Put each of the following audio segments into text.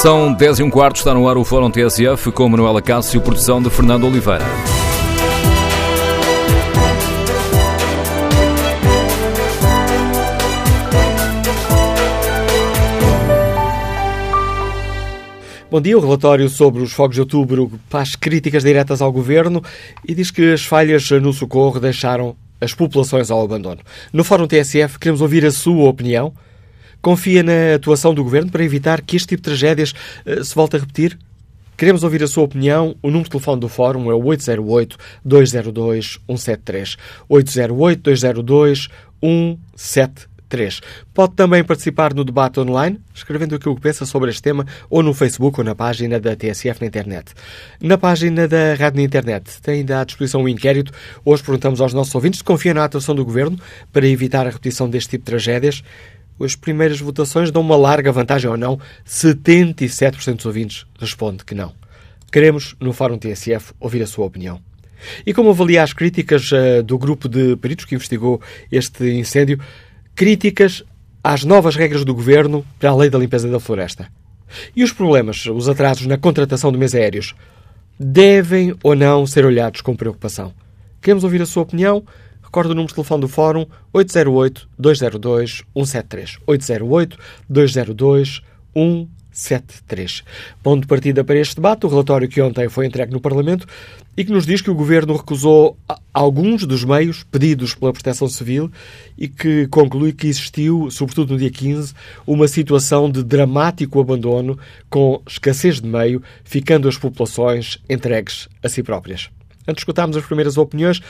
São 10 e um quarto, está no ar o Fórum TSF com Manuela Cássio, produção de Fernando Oliveira. Bom dia. O relatório sobre os fogos de outubro faz críticas diretas ao governo e diz que as falhas no socorro deixaram as populações ao abandono. No Fórum TSF, queremos ouvir a sua opinião. Confia na atuação do governo para evitar que este tipo de tragédias uh, se volte a repetir? Queremos ouvir a sua opinião. O número de telefone do Fórum é o 808-202-173. 808-202-173. 3. Pode também participar no debate online, escrevendo aquilo que pensa sobre este tema, ou no Facebook ou na página da TSF na internet. Na página da Rádio na Internet tem ainda à disposição um inquérito. Hoje perguntamos aos nossos ouvintes se confiam na atuação do Governo para evitar a repetição deste tipo de tragédias. As primeiras votações dão uma larga vantagem ou não. 77% dos ouvintes responde que não. Queremos, no Fórum TSF, ouvir a sua opinião. E como avalia as críticas uh, do grupo de peritos que investigou este incêndio, críticas às novas regras do governo para a lei da limpeza da floresta. E os problemas, os atrasos na contratação de meios aéreos, devem ou não ser olhados com preocupação? Queremos ouvir a sua opinião? Recorde o número de telefone do Fórum 808-202-173. 808-202-173. 73. Ponto de partida para este debate, o relatório que ontem foi entregue no Parlamento e que nos diz que o Governo recusou alguns dos meios pedidos pela Proteção Civil e que conclui que existiu, sobretudo no dia 15, uma situação de dramático abandono com escassez de meio, ficando as populações entregues a si próprias. Antes de escutarmos as primeiras opiniões,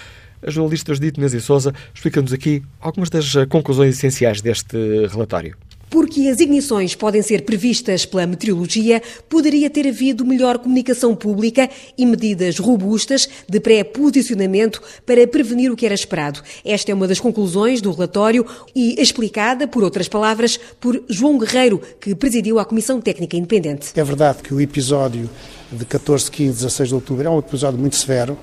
a jornalista Judite e Souza explica-nos aqui algumas das conclusões essenciais deste relatório. Porque as ignições podem ser previstas pela meteorologia, poderia ter havido melhor comunicação pública e medidas robustas de pré-posicionamento para prevenir o que era esperado. Esta é uma das conclusões do relatório e explicada, por outras palavras, por João Guerreiro, que presidiu a Comissão Técnica Independente. É verdade que o episódio de 14, 15, 16 de outubro é um episódio muito severo,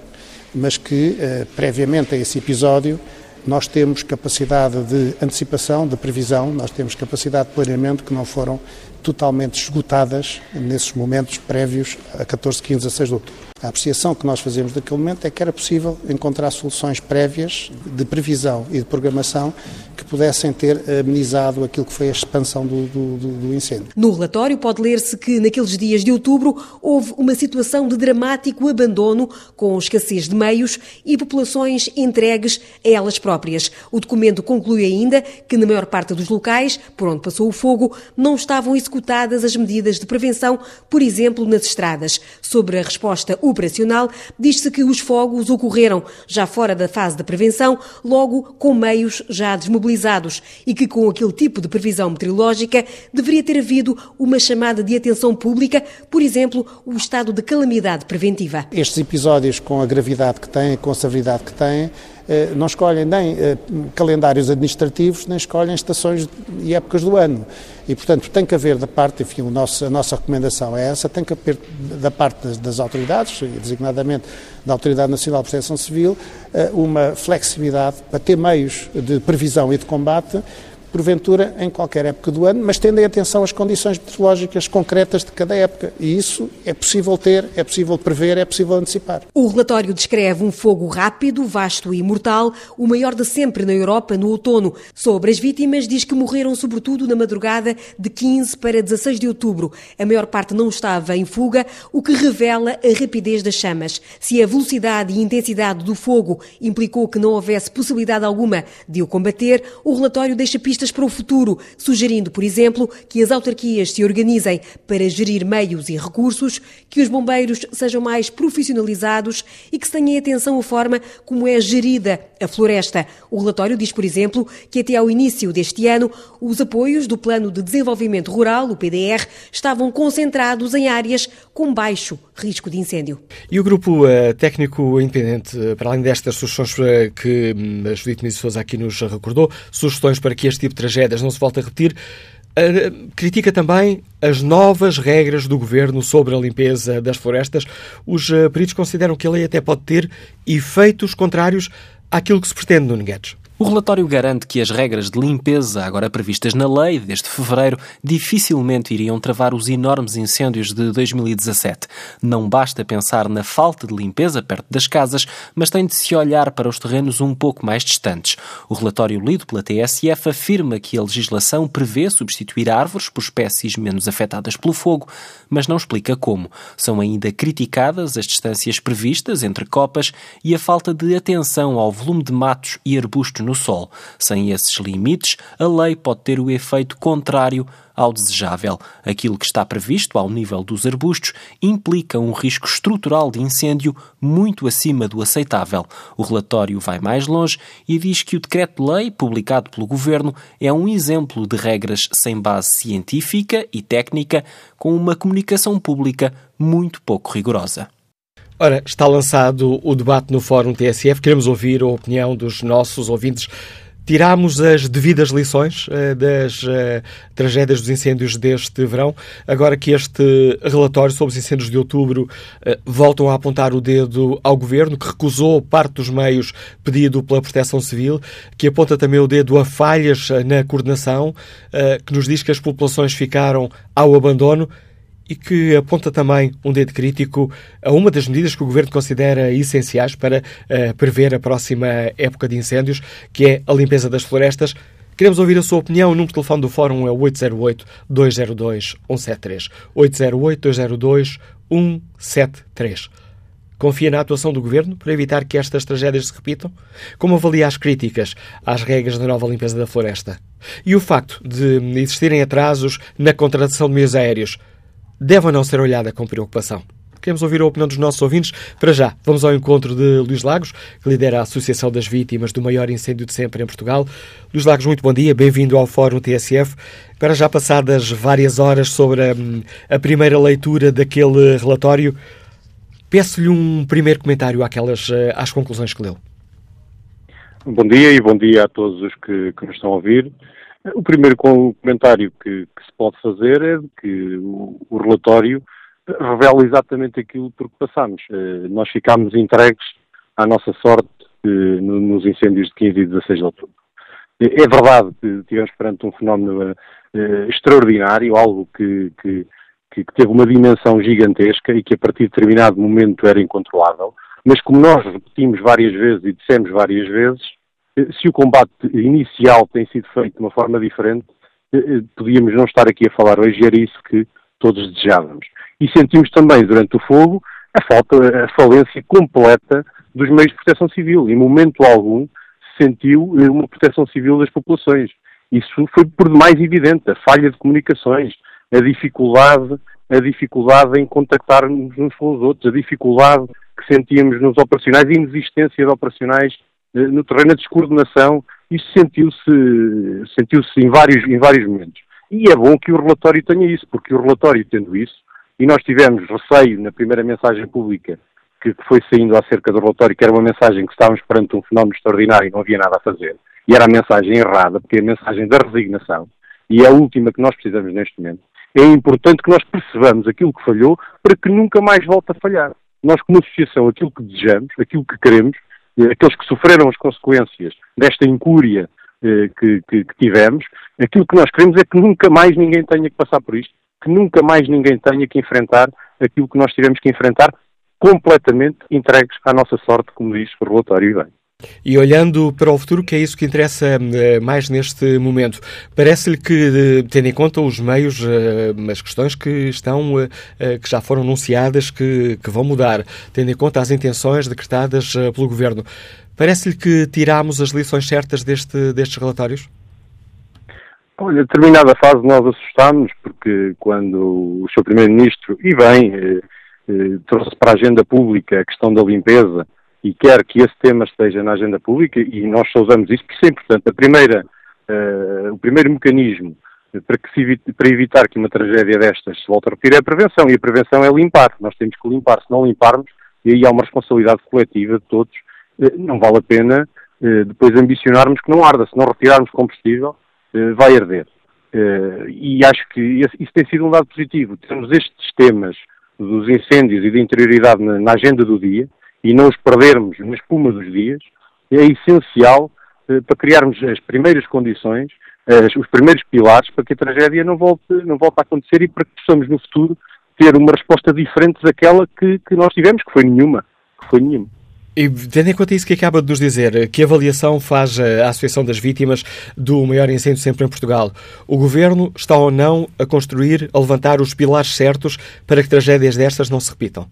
mas que, eh, previamente a esse episódio, nós temos capacidade de antecipação, de previsão, nós temos capacidade de planeamento que não foram totalmente esgotadas nesses momentos prévios a 14, 15, 16 de outubro. A apreciação que nós fazemos daquele momento é que era possível encontrar soluções prévias de previsão e de programação que pudessem ter amenizado aquilo que foi a expansão do, do, do incêndio. No relatório pode ler-se que naqueles dias de outubro houve uma situação de dramático abandono, com escassez de meios e populações entregues a elas próprias. O documento conclui ainda que na maior parte dos locais por onde passou o fogo não estavam as medidas de prevenção, por exemplo, nas estradas. Sobre a resposta operacional, diz-se que os fogos ocorreram já fora da fase de prevenção, logo com meios já desmobilizados e que com aquele tipo de previsão meteorológica deveria ter havido uma chamada de atenção pública, por exemplo, o estado de calamidade preventiva. Estes episódios com a gravidade que têm, com a severidade que têm, não escolhem nem eh, calendários administrativos, nem escolhem estações e épocas do ano. E, portanto, tem que haver da parte, enfim, a nossa, a nossa recomendação é essa, tem que haver da parte das, das autoridades, designadamente da Autoridade Nacional de Proteção Civil, eh, uma flexibilidade para ter meios de previsão e de combate porventura em qualquer época do ano, mas tendo em atenção as condições meteorológicas concretas de cada época. E isso é possível ter, é possível prever, é possível antecipar. O relatório descreve um fogo rápido, vasto e mortal, o maior de sempre na Europa no outono. Sobre as vítimas, diz que morreram sobretudo na madrugada de 15 para 16 de outubro. A maior parte não estava em fuga, o que revela a rapidez das chamas. Se a velocidade e intensidade do fogo implicou que não houvesse possibilidade alguma de o combater, o relatório deixa pistas para o futuro, sugerindo, por exemplo, que as autarquias se organizem para gerir meios e recursos, que os bombeiros sejam mais profissionalizados e que se tenha atenção à forma como é gerida a floresta. O relatório diz, por exemplo, que até ao início deste ano, os apoios do Plano de Desenvolvimento Rural, o PDR, estavam concentrados em áreas com baixo risco de incêndio. E o grupo uh, técnico independente, uh, para além destas sugestões uh, que um, a Judite Sousa aqui nos recordou, sugestões para que este tipo tragédias não se volte a repetir, critica também as novas regras do governo sobre a limpeza das florestas. Os peritos consideram que a lei até pode ter efeitos contrários àquilo que se pretende, no Guedes. O relatório garante que as regras de limpeza, agora previstas na lei desde fevereiro, dificilmente iriam travar os enormes incêndios de 2017. Não basta pensar na falta de limpeza perto das casas, mas tem de se olhar para os terrenos um pouco mais distantes. O relatório lido pela TSF afirma que a legislação prevê substituir árvores por espécies menos afetadas pelo fogo, mas não explica como. São ainda criticadas as distâncias previstas entre copas e a falta de atenção ao volume de matos e arbustos no sol. Sem esses limites, a lei pode ter o efeito contrário ao desejável. Aquilo que está previsto ao nível dos arbustos implica um risco estrutural de incêndio muito acima do aceitável. O relatório vai mais longe e diz que o decreto-lei publicado pelo governo é um exemplo de regras sem base científica e técnica, com uma comunicação pública muito pouco rigorosa. Ora, está lançado o debate no Fórum TSF. Queremos ouvir a opinião dos nossos ouvintes. Tirámos as devidas lições uh, das uh, tragédias dos incêndios deste verão. Agora que este relatório sobre os incêndios de outubro uh, voltam a apontar o dedo ao governo, que recusou parte dos meios pedido pela Proteção Civil, que aponta também o dedo a falhas na coordenação, que nos diz que as populações ficaram ao abandono e que aponta também um dedo crítico a uma das medidas que o Governo considera essenciais para uh, prever a próxima época de incêndios, que é a limpeza das florestas. Queremos ouvir a sua opinião. O número de telefone do Fórum é 808-202-173. 808-202-173. Confia na atuação do Governo para evitar que estas tragédias se repitam? Como avalia as críticas às regras da nova limpeza da floresta? E o facto de existirem atrasos na contratação de meios aéreos? Deve ou não ser olhada com preocupação. Queremos ouvir a opinião dos nossos ouvintes. Para já, vamos ao encontro de Luís Lagos, que lidera a Associação das Vítimas do maior incêndio de sempre em Portugal. Luís Lagos, muito bom dia, bem-vindo ao Fórum TSF. Para já passadas várias horas sobre a, a primeira leitura daquele relatório, peço-lhe um primeiro comentário àquelas, eh, às conclusões que leu. Bom dia e bom dia a todos os que, que nos estão a ouvir. O primeiro comentário que, que, se pode fazer é que o, o, relatório revela exatamente aquilo por que passamos. Eh, nós ficámos entregues à nossa sorte eh, nos incêndios de 15 e 16 de outubro. É verdade que estivemos perante um fenómeno eh, extraordinário, algo que, que, que, teve uma dimensão gigantesca e que a partir de determinado momento era incontrolável, mas como nós repetimos várias vezes e dissemos várias vezes, se o combate inicial tem sido feito de uma forma diferente, eh, eh, podíamos não estar aqui a falar hoje era isso que todos desejávamos. E sentimos também, durante o fogo, a falta, a falência completa dos meios de proteção civil. Em momento algum se sentiu eh, uma proteção civil das populações. Isso foi por demais evidente. A falha de comunicações, a dificuldade, a dificuldade em contactar uns com os outros, a dificuldade que sentíamos nos operacionais, a inexistência de operacionais no terreno da descoordenação, isso sentiu-se sentiu em, vários, em vários momentos. E é bom que o relatório tenha isso, porque o relatório tendo isso, e nós tivemos receio na primeira mensagem pública que, que foi saindo acerca do relatório, que era uma mensagem que estávamos perante um fenómeno extraordinário e não havia nada a fazer, e era a mensagem errada, porque é a mensagem da resignação, e é a última que nós precisamos neste momento. É importante que nós percebamos aquilo que falhou para que nunca mais volte a falhar. Nós, como associação, aquilo que desejamos, aquilo que queremos, aqueles que sofreram as consequências desta incúria eh, que, que, que, tivemos, aquilo que nós queremos é que nunca mais ninguém tenha que passar por isto, que nunca mais ninguém tenha que enfrentar aquilo que nós tivemos que enfrentar, completamente entregues à nossa sorte, como diz o relatório e bem. E olhando para o futuro, que é isso que interessa uh, mais neste momento, parece-lhe que, tendo em conta os meios, uh, as questões que estão, que já foram anunciadas, que, que, vão mudar, tendo em conta as intenções decretadas pelo Governo, parece-lhe que tiramos as lições certas deste, destes relatórios? Olha, determinada fase nós assustámos, porque quando o Sr. Primeiro-Ministro, e bem, trouxe para a agenda pública a questão da limpeza, e quer que esse tema esteja na agenda pública e nós usamos isso, porque isso é importante. A primeira, uh, o primeiro mecanismo para, que evite, para, evitar que uma tragédia destas se volte a repetir é a prevenção, e a prevenção é limpar. Nós temos que limpar, se não limparmos, e aí há uma responsabilidade coletiva de todos, uh, não vale a pena uh, depois ambicionarmos que não arda, se não retirarmos combustível, vai arder. e acho que isso tem sido um dado positivo. Temos estes temas dos incêndios e da interioridade na, na agenda do dia, e não os perdermos na espuma dos dias, é essencial para criarmos as primeiras condições, os primeiros pilares para que a tragédia não volte, não volte a acontecer e para que possamos no futuro ter uma resposta diferente daquela que, que nós tivemos, que foi nenhuma. Que foi nenhuma. E tendo em conta isso que acaba de nos dizer, que avaliação faz a Associação das Vítimas do maior incêndio sempre em Portugal? O Governo está ou não a construir, a levantar os pilares certos para que tragédias destas não se repitam?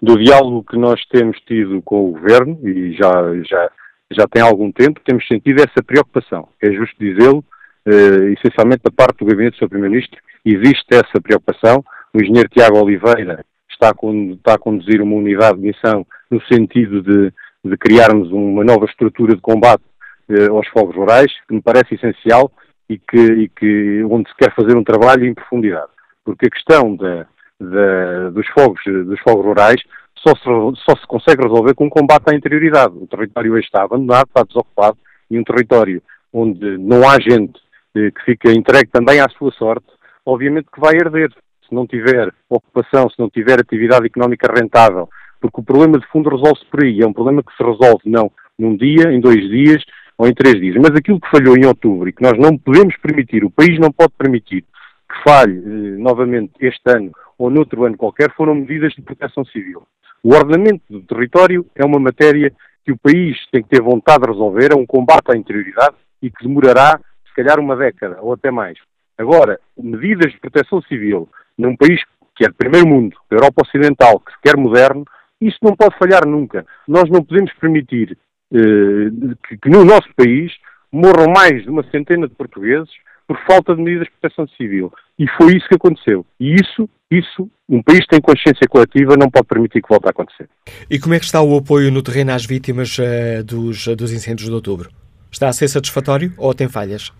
Do diálogo que nós temos tido com o Governo, e já, já, já tem algum tempo, temos sentido essa preocupação. É justo dizê-lo, eh, essencialmente da parte do Gabinete do Sr. Primeiro-Ministro, existe essa preocupação. O engenheiro Tiago Oliveira está a, está a conduzir uma unidade de missão no sentido de, de criarmos uma nova estrutura de combate eh, aos fogos rurais, que me parece essencial e que, e que, onde se quer fazer um trabalho em profundidade. Porque a questão da, da, dos, fogos, dos fogos rurais só se, só se consegue resolver com um combate à interioridade. O território hoje está abandonado, está desocupado, e um território onde não há gente eh, que fica entregue também à sua sorte, obviamente que vai herder. Se não tiver ocupação, se não tiver atividade económica rentável, porque o problema de fundo resolve-se por aí. É um problema que se resolve não num dia, em dois dias ou em três dias. Mas aquilo que falhou em outubro e que nós não podemos permitir, o país não pode permitir que falhe eh, novamente este ano ou noutro ano qualquer, foram medidas de proteção civil. O ordenamento do território é uma matéria que o país tem que ter vontade de resolver, é um combate à interioridade e que demorará, se calhar, uma década ou até mais. Agora, medidas de proteção civil num país que é de primeiro mundo, Europa Ocidental, que se quer moderno, isso não pode falhar nunca. Nós não podemos permitir eh, que, que, no nosso país morram mais de uma centena de portugueses por falta de medidas de proteção civil. E foi isso que aconteceu. E isso, isso, um país que tem consciência coletiva não pode permitir que volte a acontecer. E como é que está o apoio no terreno às vítimas uh, dos, dos incêndios de outubro? Está a ser satisfatório ou tem falhas?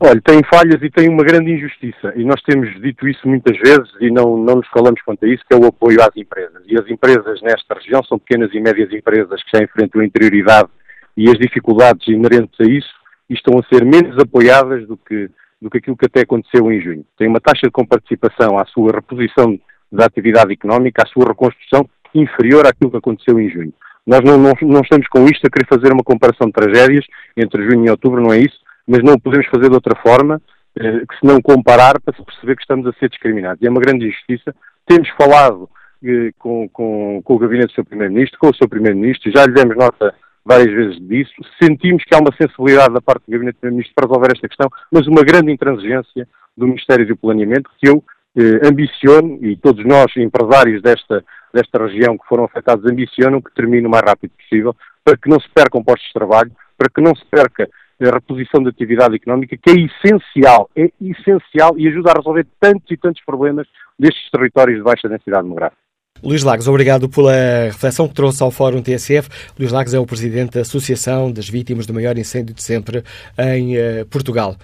Olha, tem falhas e tem uma grande injustiça. E nós temos dito isso muitas vezes e não, não nos falamos quanto a isso, que é o apoio às empresas. E as empresas nesta região são pequenas e médias empresas que já enfrentam a interioridade e as dificuldades inerentes a isso e estão a ser menos apoiadas do que, do que aquilo que até aconteceu em junho. Tem uma taxa de comparticipação à sua reposição da atividade económica, à sua reconstrução, inferior àquilo que aconteceu em junho. Nós não, não, não estamos com isto a querer fazer uma comparação de tragédias entre junho e outubro, não é isso, mas não o podemos fazer de outra forma eh, que se não comparar para se perceber que estamos a ser discriminados. E é uma grande injustiça. Temos falado eh, com, com, com, o gabinete do Sr. Primeiro-Ministro, com o Sr. Primeiro-Ministro, já lhe demos nota várias vezes disso. Sentimos que há uma sensibilidade da parte do gabinete do Primeiro-Ministro para resolver esta questão, mas uma grande intransigência do Ministério do Planeamento que eu eh, ambiciono, e todos nós, empresários desta, desta região que foram afetados, ambicionam que termine o mais rápido possível, para que não se percam postos de trabalho, para que não se perca a reposição da atividade económica, que é essencial, é essencial e ajuda a resolver tantos e tantos problemas destes territórios de baixa densidade demográfica. Luís Lagos, obrigado pela reflexão que trouxe ao Fórum TSF. Luís Lagos é o presidente da Associação das Vítimas do Maior Incêndio de Sempre em uh, Portugal.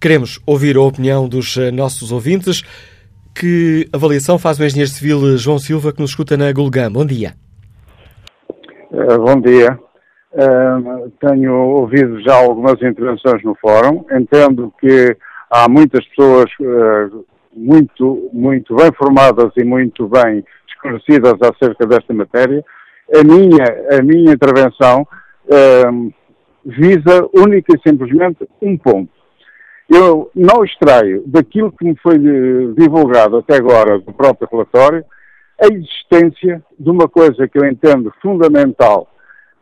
Queremos ouvir a opinião dos uh, nossos ouvintes. Que avaliação faz o engenheiro civil João Silva, que nos escuta na Gulgam? Bom dia. Uh, bom dia. Uh, tenho ouvido já algumas intervenções no fórum. Entendo que há muitas pessoas uh, muito, muito bem formadas e muito bem esclarecidas acerca desta matéria. A minha, a minha intervenção uh, visa única e simplesmente um ponto. Eu não extraio daquilo que me foi divulgado até agora do próprio relatório a existência de uma coisa que eu entendo fundamental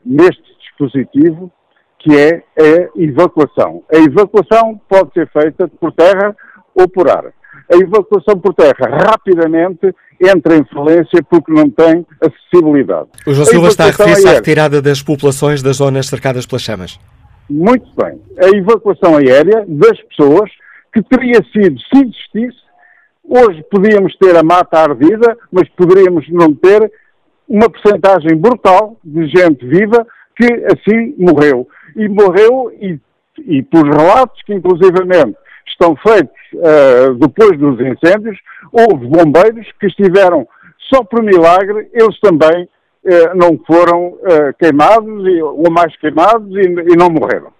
neste dispositivo, que é a evacuação. A evacuação pode ser feita por terra ou por ar. A evacuação por terra rapidamente entra em falência porque não tem acessibilidade. O João Silva está a referir-se à retirada das populações das zonas cercadas pelas chamas. Muito bem. A evacuação aérea das pessoas que teria sido, se existisse, hoje podíamos ter a mata ardida, mas poderíamos não ter uma percentagem brutal de gente viva que assim morreu. E morreu, e, e por relatos que inclusivamente estão feitos uh, depois dos incêndios, houve bombeiros que estiveram, só por milagre, eles também uh, não foram uh, queimados, e, ou mais queimados, e, e não morreram.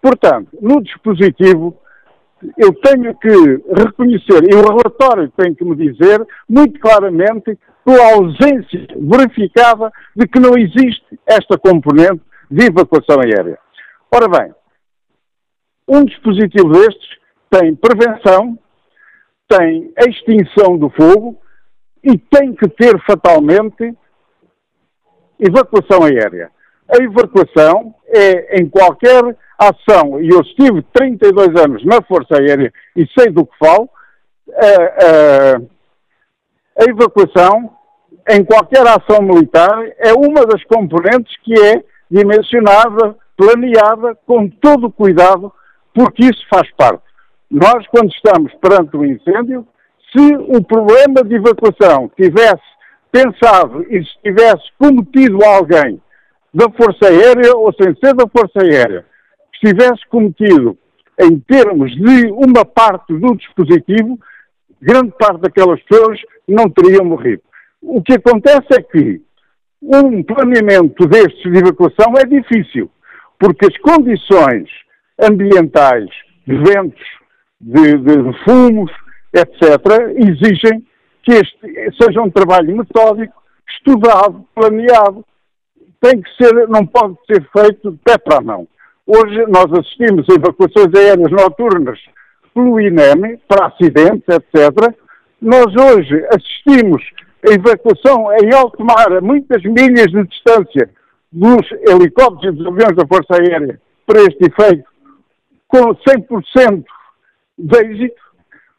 Portanto, no dispositivo, eu tenho que reconhecer, e o relatório tem que me dizer muito claramente pela ausência verificada de que não existe esta componente de evacuação aérea. Ora bem, um dispositivo destes tem prevenção, tem extinção do fogo e tem que ter fatalmente evacuação aérea. A evacuação é em qualquer ação, e eu estive 32 anos na Força Aérea e sei do que falo, a, a, a evacuação em qualquer ação militar é uma das componentes que é dimensionada, planeada, com todo cuidado, porque isso faz parte. Nós, quando estamos perante um incêndio, se o problema de evacuação tivesse pensado e se tivesse cometido alguém da Força Aérea ou sem ser da Força Aérea, que estivesse cometido em termos de uma parte do dispositivo, grande parte daquelas pessoas não teriam morrido. O que acontece é que um planeamento destes de evacuação é difícil, porque as condições ambientais, de ventos, de, de fumos, etc., exigem que este seja um trabalho metódico, estudado, planeado. Tem que ser, não pode ser feito de pé para a mão. Hoje nós assistimos a evacuações aéreas noturnas pelo INEM, para acidentes, etc. Nós hoje assistimos a evacuação em alto mar, a muitas milhas de distância, dos helicópteros e dos aviões da Força Aérea para este efeito, com 100% de êxito.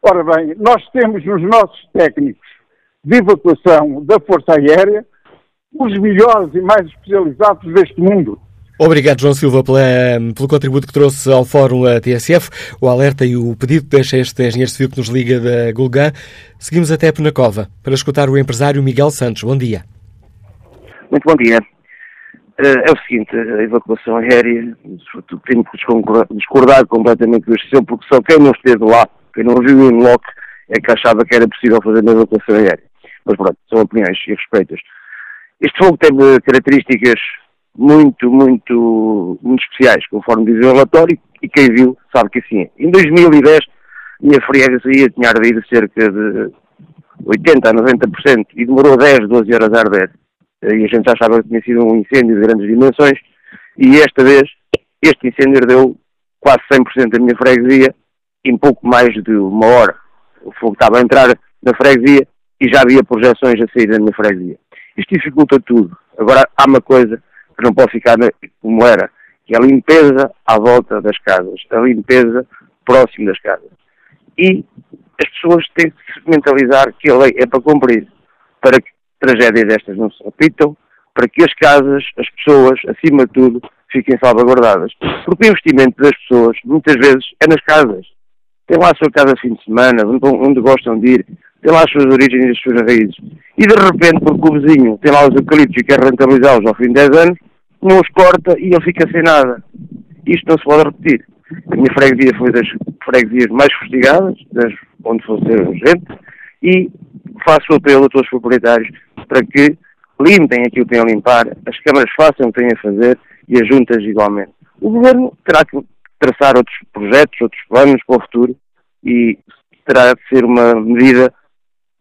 Ora bem, nós temos nos nossos técnicos de evacuação da Força Aérea os melhores e mais especializados deste mundo. Obrigado, João Silva, pela, pelo contributo que trouxe ao Fórum TSF. O alerta e o pedido deixa este engenheiro civil que nos liga da Gulgã. Seguimos até Penacova para escutar o empresário Miguel Santos. Bom dia. Muito bom dia. Eh, é o seguinte, a evacuação aérea, tenho que discordar completamente com este seu, porque só quem não esteve lá, quem não viu em loco, é que achava que era possível fazer uma evacuação aérea. Mas pronto, são opiniões e respeitas. Este fogo teve características muito, muito, muito especiais, conforme diz o relatório, e quem viu sabe que assim é. Em 2010, minha freguesia tinha ardido cerca de 80% a 90% e demorou 10, 12 horas a arder. E a gente achava que tinha sido um incêndio de grandes dimensões, e esta vez, este incêndio ardeu quase 100% da minha freguesia, em pouco mais de uma hora. O fogo estava a entrar na freguesia e já havia projeções a sair da minha freguesia. Isto dificulta tudo. Agora, há uma coisa que não pode ficar como era, que é a limpeza à volta das casas, a limpeza próximo das casas. E as pessoas têm que se mentalizar que a lei é para cumprir, para que tragédias destas não se repitam, para que as casas, as pessoas, acima de tudo, fiquem salvaguardadas. Porque o investimento das pessoas, muitas vezes, é nas casas. Tem lá a sua casa fim de semana, onde gostam de ir, tem lá as suas origens e as suas raízes. E de repente, porque o vizinho tem lá os eucaliptos e quer rentabilizá-los ao fim de 10 anos, não os corta e ele fica sem nada. Isto não se pode repetir. A minha freguesia foi das freguesias mais fustigadas, das, onde fosse gente, e faço o apelo a todos os proprietários para que limpem aquilo que têm a limpar, as câmaras façam o que têm a fazer e as juntas igualmente. O governo terá que traçar outros projetos, outros planos para o futuro e terá de ser uma medida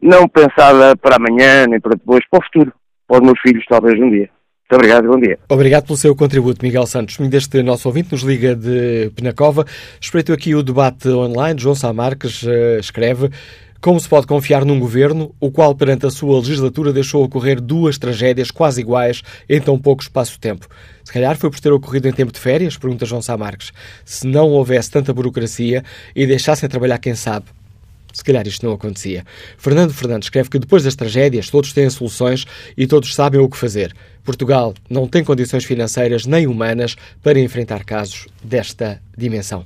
não pensada para amanhã nem para depois, para o futuro, para os meus filhos talvez um dia. Muito obrigado, bom dia. Obrigado pelo seu contributo, Miguel Santos. Deste nosso ouvinte nos liga de Penacova. Espreito aqui o debate online. João Sá Marques uh, escreve como se pode confiar num governo o qual, perante a sua legislatura, deixou ocorrer duas tragédias quase iguais em tão pouco espaço-tempo? Se calhar foi por ter ocorrido em tempo de férias, pergunta João Sá Marques. Se não houvesse tanta burocracia e deixassem trabalhar quem sabe, se calhar isto não acontecia. Fernando Fernandes escreve que depois das tragédias todos têm soluções e todos sabem o que fazer. Portugal não tem condições financeiras nem humanas para enfrentar casos desta dimensão.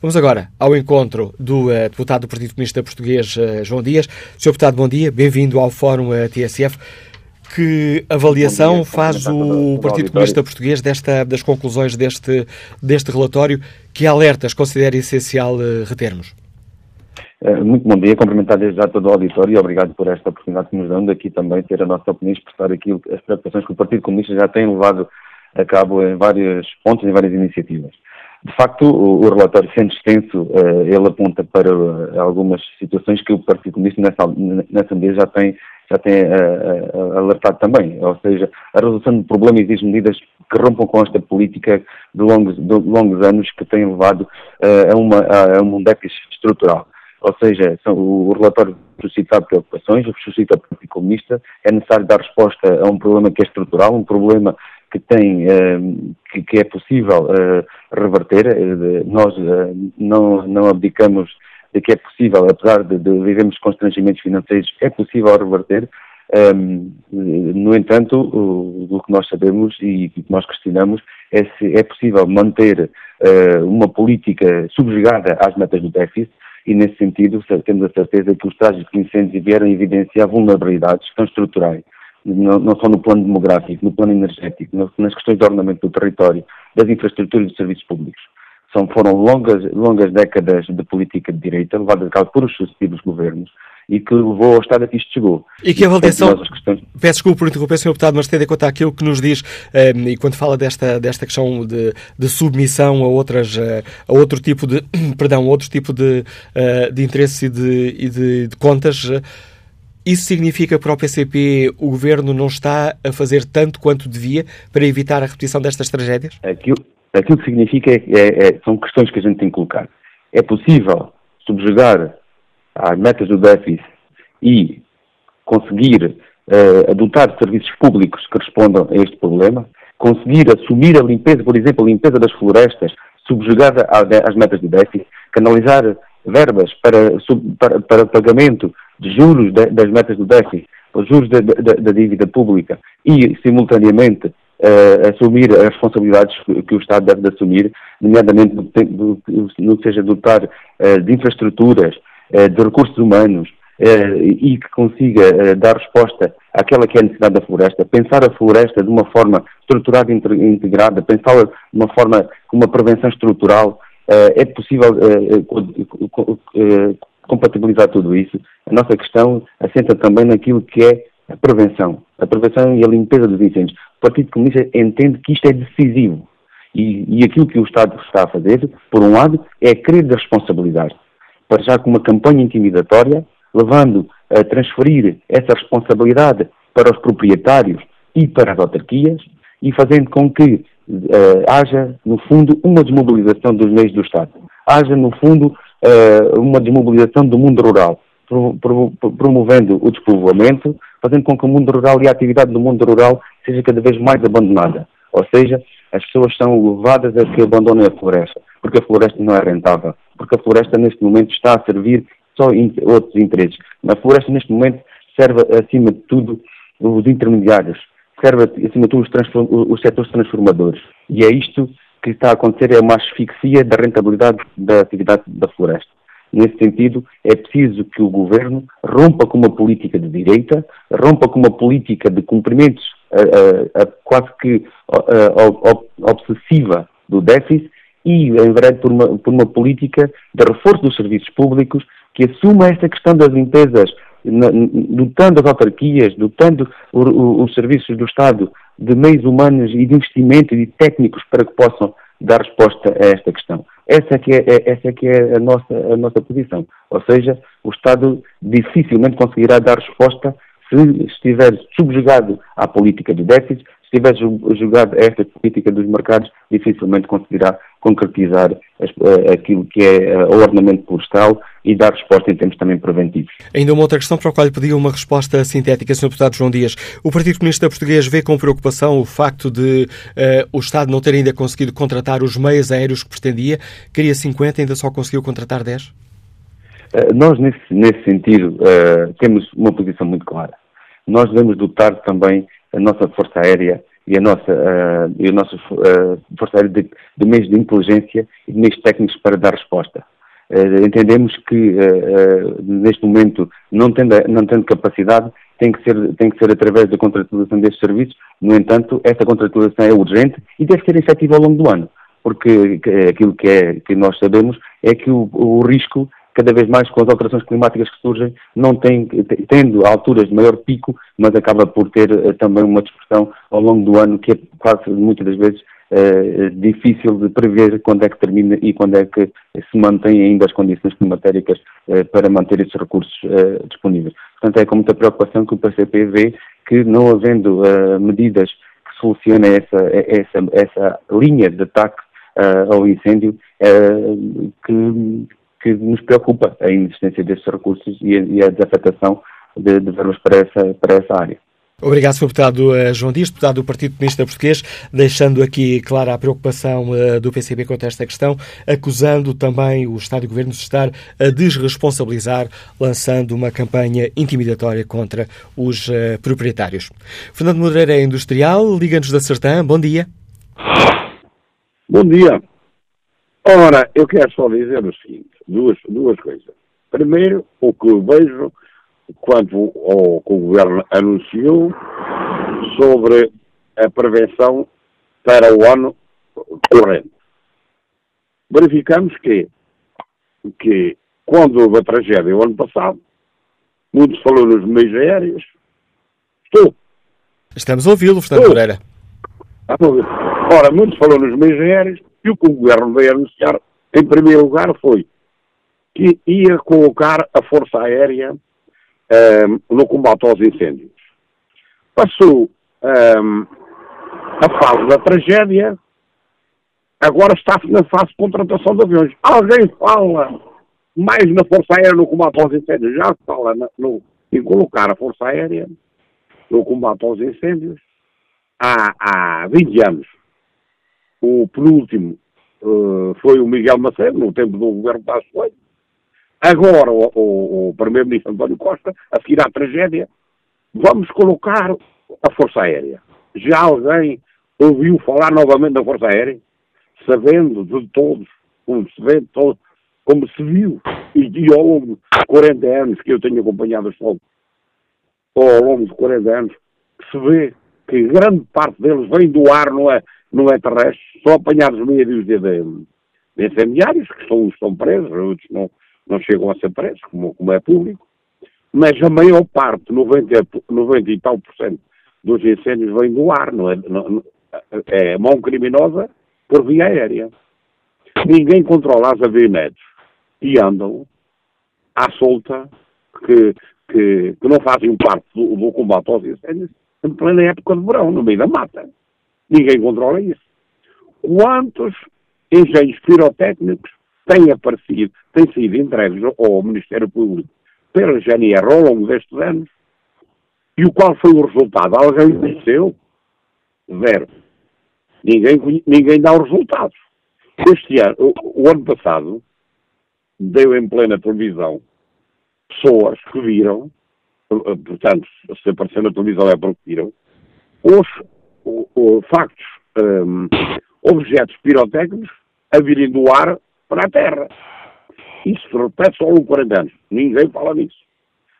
Vamos agora ao encontro do uh, deputado do Partido Comunista Português, uh, João Dias. Sr. Deputado, bom dia, bem-vindo ao Fórum uh, TSF. Que avaliação faz o Partido Comunista Português desta, das conclusões deste, deste relatório? Que alertas considera essencial retermos? Eh, muito bom dia, cumprimentar desde já todo o auditório e obrigado por esta oportunidade que nos dão de aqui também ter a nossa opinião e expressar aquilo, as preocupações que o Partido Comunista já tem levado a cabo em vários pontos, em várias iniciativas. De facto, o, relatório, sendo extenso, uh, ele aponta para uh, algumas situações que o Partido Comunista nessa, nessa medida já tem já tem uh, alertado também. Ou seja, a resolução do problema exige medidas que rompam com esta política de longos, de longos anos que tem levado a, uma, a, um déficit estrutural. Ou seja, são, o, relatório suscita preocupações, suscita o Partido Comunista, é necessário dar resposta a um problema que é estrutural, um problema que tem, uh, que, que, é possível reverter. nós não, não abdicamos de que é possível, apesar de, de vivermos constrangimentos financeiros, é possível reverter. Um, no entanto, o, o, que nós sabemos e que nós questionamos é se é possível manter uma política subjugada às metas do déficit e, nesse sentido, temos a certeza que os trágicos incêndios vieram evidenciar vulnerabilidades que estruturais, não, não só no plano demográfico, no plano energético, nas questões de ordenamento do território, das infraestruturas e dos serviços públicos. São, foram longas, longas décadas de política de direita, levadas a cabo por os sucessivos governos, e que levou ao estado a que isto chegou. E que avaliação, questões... peço desculpa por interromper, Sr. Deputado, mas tendo em conta aquilo que nos diz, ehm, e quando fala desta, desta questão de, de submissão a, outras, eh, a outro tipo de, perdão, outro tipo de, uh, de interesse e de, e de, de contas, eh, isso significa para o PCP o Governo não está a fazer tanto quanto devia para evitar a repetição destas tragédias? Aquilo, Aquilo que significa é, é, é, são questões que a gente tem que colocar. É possível subjugar as metas do déficit e conseguir uh, adotar serviços públicos que respondam a este problema, conseguir assumir a limpeza, por exemplo, a limpeza das florestas, subjugada às metas do déficit, canalizar verbas para, para, para pagamento de juros de, das metas do déficit, os juros da, da, da dívida pública e, simultaneamente, uh, assumir as responsabilidades que o Estado deve de assumir, nomeadamente no, no que seja dotar uh, de infraestruturas, uh, de recursos humanos, e que consiga dar resposta àquela que é a necessidade da floresta, pensar a floresta de uma forma estruturada e integrada, pensá-la de uma forma com uma prevenção estrutural, é possível compatibilizar tudo isso. A nossa questão assenta também naquilo que é a prevenção, a prevenção e a limpeza dos incêndios. O Partido Comunista entende que isto é decisivo. E, e aquilo que o Estado está a fazer, por um lado, é querer da responsabilidade. Para já com uma campanha intimidatória, levando a transferir essa responsabilidade para os proprietários e para as autarquias, e fazendo com que uh, haja, no fundo, uma desmobilização dos meios do Estado. Haja, no fundo, uh, uma desmobilização do mundo rural, promovendo o despovoamento, fazendo com que o mundo rural e a atividade do mundo rural seja cada vez mais abandonada. Ou seja, as pessoas são levadas a que abandonem a floresta, porque a floresta não é rentável, porque a floresta neste momento está a servir só outros interesses. A floresta neste momento serve acima de tudo os intermediários, serve acima de tudo os, os setores transformadores. E é isto que está a acontecer, é uma asfixia da rentabilidade da atividade da floresta. Nesse sentido, é preciso que o governo rompa com uma política de direita, rompa com uma política de cumprimentos uh, uh, quase que uh, obsessiva do déficit e enverede por uma, por uma política de reforço dos serviços públicos que assuma esta questão das limpezas, dotando as autarquias, dotando o, o, os serviços do Estado de meios humanos e de investimento e de técnicos para que possam dar resposta a esta questão. Essa é que é, é, essa é, que é a, nossa, a nossa posição. Ou seja, o Estado dificilmente conseguirá dar resposta se estiver subjugado à política de déficit, subjugado a esta política dos mercados, dificilmente conseguirá concretizar eh, aquilo que é eh, o ordenamento florestal e dar resposta em termos também preventivos. Ainda uma outra questão para a qual lhe pediu uma resposta sintética, Sr. Deputado João Dias. O Partido Comunista Português vê com preocupação o facto de uh, o Estado não ter ainda conseguido contratar os meios aéreos que pretendia. Queria 50, ainda só conseguiu contratar 10? Uh, nós, nesse, nesse sentido, uh, temos uma posição muito clara. Nós devemos dotar também a nossa Força Aérea e a nossa, uh, e a nossa uh, Força Aérea de, de, meios de inteligência e de meios técnicos para dar resposta. Uh, entendemos que neste momento, não tendo, não tendo capacidade, tem que, ser, tem que ser através da contratualização destes serviços. No entanto, esta contratualização é urgente e deve ser efetiva ao longo do ano, porque aquilo que, é, que nós sabemos é que o, o risco cada vez mais com as alterações climáticas que surgem, não tem, tendo alturas de maior pico, mas acaba por ter uh, também uma dispersão ao longo do ano que é quase muitas das vezes uh, difícil de prever quando é que termina e quando é que se mantém ainda as condições climatéricas uh, para manter esses recursos disponíveis. Portanto, é com muita preocupação que o PCP vê que, não havendo medidas que solucionem essa, essa, essa linha de ataque ao incêndio, que, que nos preocupa a inexistência destes recursos e a, e a desafetação de, de verbas para essa, para essa área. Obrigado, Sr. Deputado eh, João Dias, Deputado do Partido Comunista Português, deixando aqui clara a preocupação uh, do PCB quanto a esta questão, acusando também o Estado e o Governo de estar a desresponsabilizar, lançando uma campanha intimidatória contra os uh, proprietários. Fernando Moreira é industrial, Liga-nos da Sertã, bom dia. Bom dia. Ora, eu quero só dizer o seguinte, duas, duas coisas. Primeiro, o que eu vejo quanto ao que o Governo anunciou sobre a prevenção para o ano corrente. Verificamos que, que quando houve a tragédia o ano passado, muito falou nos meios aéreos. Estou. Estamos a ouvi-lo, Fernando Moreira. Ora, muito falou nos meios aéreos e o que o Governo veio anunciar, em primeiro lugar, foi que ia colocar a Força Aérea um, no combate aos incêndios. Passou um, a fase da tragédia, agora está-se na fase de contratação de aviões. Alguém fala mais na Força Aérea no combate aos incêndios? Já fala na, no, em colocar a Força Aérea no combate aos incêndios há, há 20 anos. O penúltimo uh, foi o Miguel Macedo, no tempo do governo de Coelho, Agora, o, o, o Primeiro-Ministro António Costa, a seguir à tragédia, vamos colocar a Força Aérea. Já alguém ouviu falar novamente da Força Aérea? Sabendo de todos, como se vê, todo, como se viu, e, e ao longo de 40 anos que eu tenho acompanhado fogos, ou ao longo de 40 anos, se vê que grande parte deles vem do ar, não é, não é terrestre, são apanhados meia dúzia de, de incendiários, que estão, estão presos, outros não, não chegam a ser presos, como, como é público, mas a maior parte, 90, 90 e tal por cento dos incêndios vem do ar, é, não, é mão criminosa por via aérea. Ninguém controla as avionetes e andam à solta que, que, que não fazem parte do, do, combate aos incêndios em plena época de verão, no meio da mata. Ninguém controla isso. Quantos engenhos pirotécnicos têm aparecido, têm sido entregues ao Ministério Público pela GNR ao longo destes anos. E o qual foi o resultado? Alguém conheceu? Zero. Ninguém, ninguém dá os resultados. Este ano, o, o ano passado, deu em plena televisão pessoas que viram, portanto, se apareceu na televisão é porque viram, os, os factos, um, objetos pirotécnicos a virem do ar para a Terra. Isso se repete só em 40 anos. Ninguém fala nisso.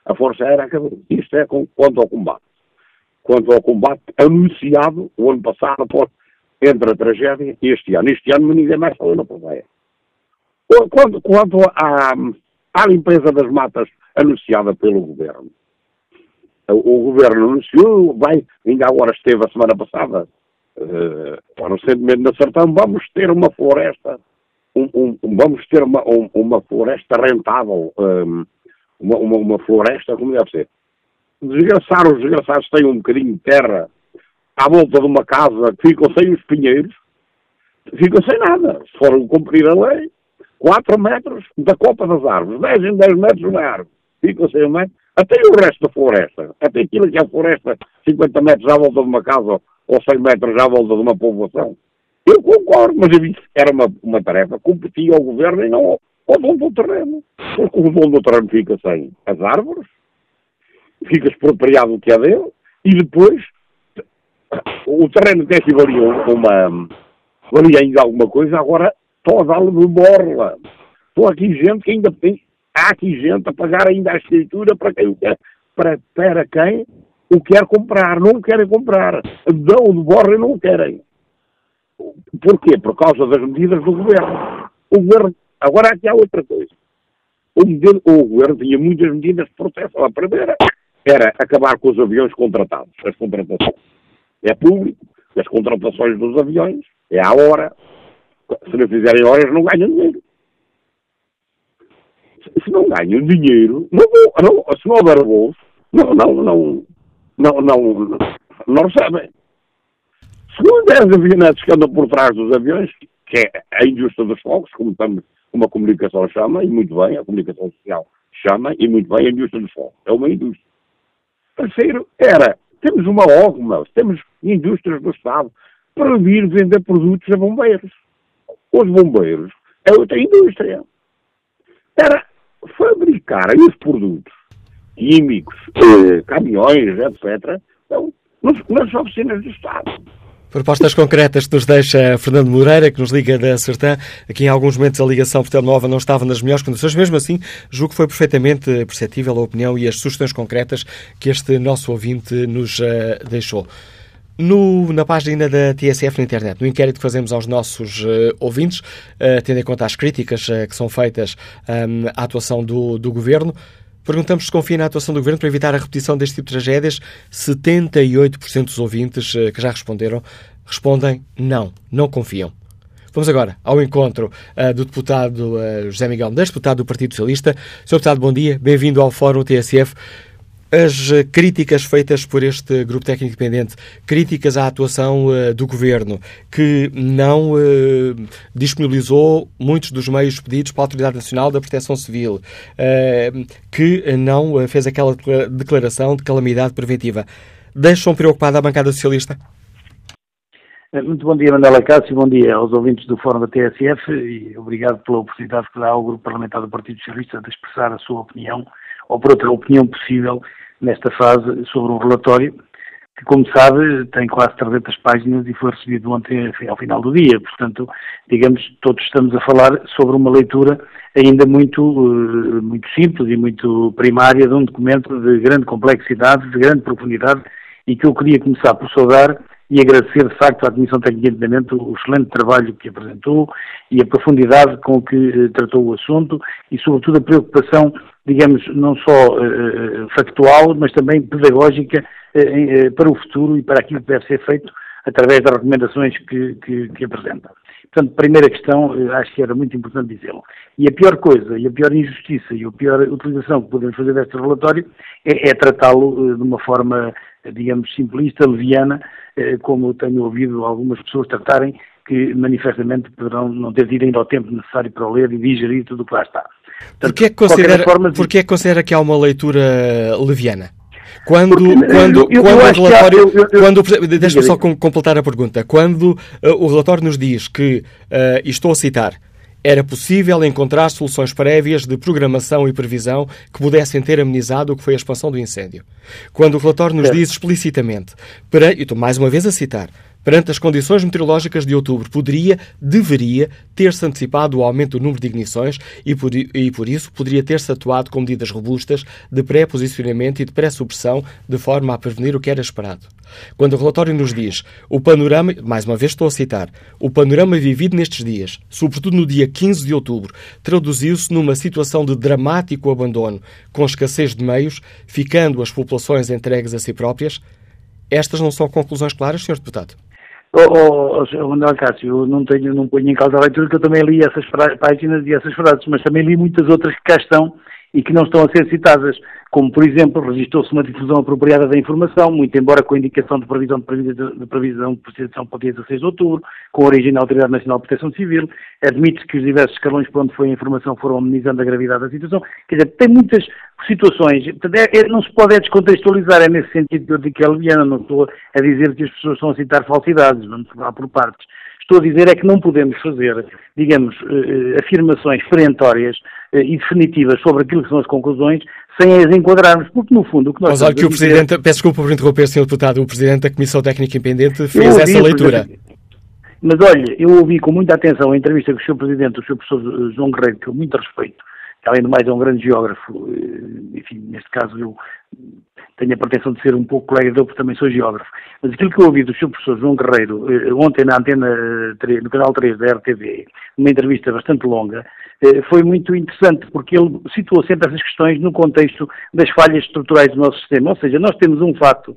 A Força Aérea acabou. Isto é com, quanto ao combate. Quanto ao combate anunciado o ano passado, após, entre a tragédia e este ano. Este ano ninguém mais falou na Força. Quanto, quanto à, à limpeza das matas anunciada pelo Governo. O Governo anunciou, vai, ainda agora esteve a semana passada, uh, recentemente na Sertão, vamos ter uma floresta um, um, vamos ter uma, um, uma floresta rentável, um, uma, uma, uma, floresta como deve ser. Desgraçar, os desgraçados têm um bocadinho de terra à volta de uma casa que ficam sem os pinheiros, ficam sem nada. Se forem cumprir a lei, 4 metros da copa das árvores, 10 em 10 metros na árvore, ficam sem um metro, até o resto da floresta, até aquilo que é a floresta, 50 metros à volta de uma casa ou 100 metros à volta de uma povoação, eu concordo, mas eu disse que era uma, uma tarefa que competia ao governo e não ao, dono do terreno. Porque o dono do terreno fica sem as árvores, fica expropriado o que é dele, e depois o terreno até se valia uma. valia ainda alguma coisa, agora a dar-lhe de borla. Estou aqui gente que ainda tem. Há aqui gente a pagar ainda a escritura para quem para, para quem o quer comprar, não querem comprar. Dão de borla e não querem. Porquê? Por causa das medidas do governo. O governo, agora aqui há outra coisa. O, modelo, o governo tinha muitas medidas de proteção. A primeira era acabar com os aviões contratados, as contratações. É público, as contratações dos aviões, é à hora. Se não fizerem horas, não ganham dinheiro. Se não ganham dinheiro, não não, se não houver voos, não, não, não, não, não, não recebem. Segundo é as avionetes que andam por trás dos aviões, que é a indústria dos fogos, como, estamos, como a comunicação chama, e muito bem, a comunicação social chama, e muito bem, a indústria dos fogos. É uma indústria. Terceiro, era, temos uma OGMA, temos indústrias do Estado, para vir vender produtos a bombeiros. Os bombeiros é outra indústria. Era fabricar os produtos químicos, eh, caminhões, etc., então, nas oficinas do Estado. Propostas concretas que nos deixa Fernando Moreira, que nos liga da Sertã. Aqui em alguns momentos a ligação por telemóvel não estava nas melhores condições, mesmo assim, julgo que foi perfeitamente perceptível a opinião e as sugestões concretas que este nosso ouvinte nos uh, deixou. No, na página da TSF na internet, no inquérito que fazemos aos nossos uh, ouvintes, uh, tendo em conta as críticas que são feitas um, à atuação do, do governo, Perguntamos se confia na atuação do Governo para evitar a repetição deste tipo de tragédias. 78% dos ouvintes eh, que já responderam respondem não, não confiam. Vamos agora ao encontro uh, do deputado uh, José Miguel Mendes, deputado do Partido Socialista. Sr. Deputado, bom dia, bem-vindo ao Fórum TSF. As eh, críticas feitas por este grupo técnico independente, críticas à atuação uh, do governo, que não uh, disponibilizou muitos dos meios pedidos para a Autoridade Nacional da Proteção Civil, uh, que não fez aquela declaração de calamidade preventiva, deixam preocupada a bancada socialista? Muito bom dia, Mandela Cássio, bom dia aos ouvintes do Fórum da TSF e obrigado pela oportunidade que dá ao Grupo Parlamentar do Partido Socialista de expressar a sua opinião ou por outra opinião possível nesta fase sobre um relatório que, como sabe, tem quase 300 páginas e foi recebido ontem ao final do dia. Portanto, digamos, todos estamos a falar sobre uma leitura ainda muito, eh, muito simples e muito primária de um documento de grande complexidade, de grande profundidade e que eu queria começar por saudar e agradecer, de facto, à Comissão Técnica Independente o excelente trabalho que apresentou e a profundidade com que eh, tratou o assunto e, sobretudo, a preocupação, digamos, não só uh, factual, mas também pedagógica para o futuro e para aquilo que deve ser feito através das recomendações que, que, que apresenta. Portanto, primeira questão, acho que era muito importante dizê-lo. E a pior coisa, e a pior injustiça, e a pior utilização que podemos fazer deste relatório é, é tratá-lo de uma forma, digamos, simplista, leviana, eh, como tenho ouvido algumas pessoas tratarem, que manifestamente poderão não ter tido ainda o tempo necessário para ler e digerir tudo o que lá está. Porquê é que considera, forma, porquê é que considera que há uma leitura leviana? Quando, Porque, quando, eu, eu, quando o relatório. Quando, Deixa-me só completar a pergunta. Quando uh, o relatório nos diz que, uh, e estou a citar, era possível encontrar soluções prévias de programação e previsão que pudessem ter amenizado o que foi a expansão do incêndio. Quando o relatório nos diz explicitamente, para, e estou mais uma vez a citar, Perante as condições meteorológicas de outubro, poderia, deveria, ter-se antecipado o aumento do número de ignições e por, e por isso poderia ter-se atuado com medidas robustas de pré-posicionamento e de pré-supressão, de forma a prevenir o que era esperado. Quando o relatório nos diz o panorama, mais uma vez estou a citar, o panorama vivido nestes dias, sobretudo no dia 15 de outubro, traduziu-se numa situação de dramático abandono, com escassez de meios, ficando as populações entregues a si próprias, estas não são conclusões claras, Sr. Deputado? Oh, oh, oh Manuel Cássio, eu não, tenho, não ponho em causa a leitura, que eu também li essas páginas e essas frases, mas também li muitas outras que cá estão e que não estão a ser citadas, como, por exemplo, registrou-se uma difusão apropriada da informação, muito embora com a indicação de previsão de, previsão de, previsão de proteção para o dia 16 de outubro, com origem na Autoridade Nacional de Proteção Civil, admite-se que os diversos escalões por onde foi a informação foram amenizando a gravidade da situação, quer dizer, tem muitas situações, é, é, não se pode é descontextualizar, é nesse sentido que eu digo que é leviana, não estou a dizer que as pessoas estão a citar falsidades, vamos falar por partes. Estou a dizer é que não podemos fazer, digamos, eh, eh, afirmações perentórias eh, e definitivas sobre aquilo que são as conclusões sem as enquadrarmos, porque no fundo o que nós Mas olha que o Presidente, dizer... peço desculpa por interromper, Sr. Deputado, o Presidente da Comissão Técnica Independente fez ouvi, essa leitura. Mas olha, eu ouvi com muita atenção a entrevista com o Sr. Presidente, o Sr. Professor João Guerreiro, que eu muito respeito, que além do mais é um grande geógrafo, enfim, neste caso eu tenho a pretensão de ser um pouco colega dele, porque também sou geógrafo. Mas aquilo que eu ouvi do seu professor João Guerreiro, eh, ontem na antena 3, no canal 3 da RTV, uma entrevista bastante longa, eh, foi muito interessante, porque ele situou sempre essas questões no contexto das falhas estruturais do nosso sistema. Ou seja, nós temos um fato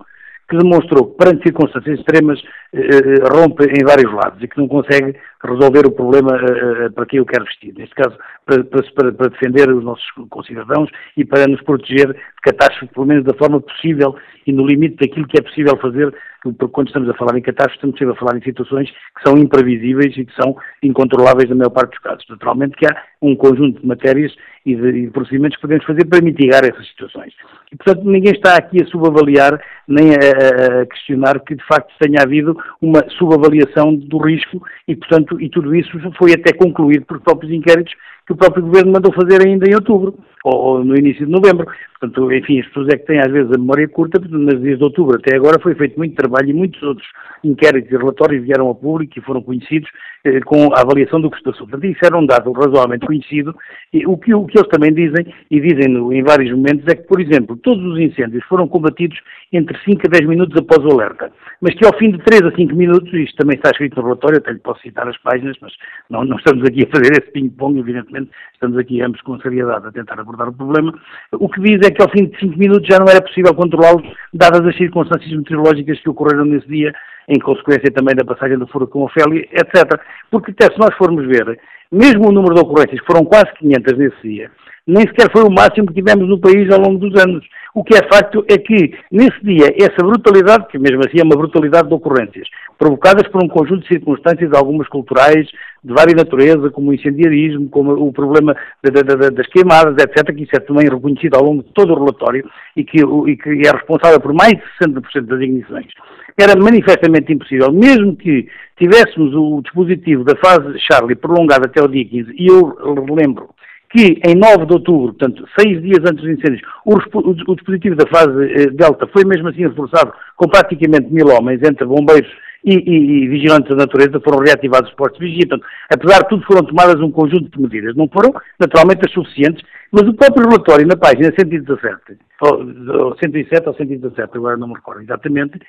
que demonstrou que, perante circunstâncias extremas, eh, eh, rompe em vários lados e que não consegue resolver o problema eh, para quem o quer vestir. Neste caso, para, para, para, defender os nossos concidadãos e para nos proteger de catástrofes, pelo menos da forma possível e no limite daquilo que é possível fazer, porque quando estamos a falar em catástrofes, estamos sempre a falar em situações que são imprevisíveis e que são incontroláveis na maior parte dos casos. Naturalmente que há um conjunto de matérias e de, e de procedimentos que podemos fazer para mitigar essas situações. E, portanto, ninguém está aqui a subavaliar nem a, a, questionar que, de facto, tenha havido uma subavaliação do risco e, portanto, e tudo isso foi até concluído por próprios inquéritos que o próprio Governo mandou fazer ainda em outubro, ou, no início de novembro. Portanto, enfim, as pessoas é que têm às vezes a memória curta, porque nos dias de outubro até agora foi feito muito trabalho e muitos outros inquéritos e relatórios vieram ao público e foram conhecidos eh, com a avaliação do custo da Portanto, isso era um dado razoavelmente conhecido. E o que, o que eles também dizem, e dizem no, em vários momentos, é que, por exemplo, todos os incêndios foram combatidos entre 5 a 10 minutos após o alerta. Mas que ao fim de 3 a 5 minutos, isto também está escrito no relatório, até lhe posso citar as páginas, mas não, não estamos aqui a fazer esse ping-pong, evidentemente, estamos aqui ambos com seriedade a tentar abordar o problema. O que diz é que ao fim de 5 minutos já não era possível controlá-los, dadas as circunstâncias meteorológicas que ocorreram nesse dia, em consequência também da passagem do furacão Ofélia, etc. Porque até se nós formos ver, mesmo o número de ocorrências, que foram quase 500 nesse dia, nem sequer foi o máximo que tivemos no país ao longo dos anos. O que é facto é que, nesse dia, essa brutalidade, que mesmo assim é uma brutalidade de ocorrências, provocadas por um conjunto de circunstâncias, algumas culturais, de vária natureza, como o incendiarismo, como o problema das queimadas, etc., que isso é também reconhecido ao longo de todo o relatório e que, e que é responsável por mais de 60% das ignições, era manifestamente impossível, mesmo que tivéssemos o dispositivo da fase Charlie prolongado até o dia 15, e eu lembro que em 9 de outubro, portanto, seis dias antes dos incêndios, o, o, dispositivo da fase eh, Delta foi mesmo assim reforçado com praticamente mil homens, entre bombeiros e, e, e, vigilantes da natureza, foram reativados os postos de vigia. Portanto, apesar de tudo, foram tomadas um conjunto de medidas. Não foram, naturalmente, as suficientes, mas o próprio relatório, na página 117, ou 107 ou 117, agora não me recordo exatamente,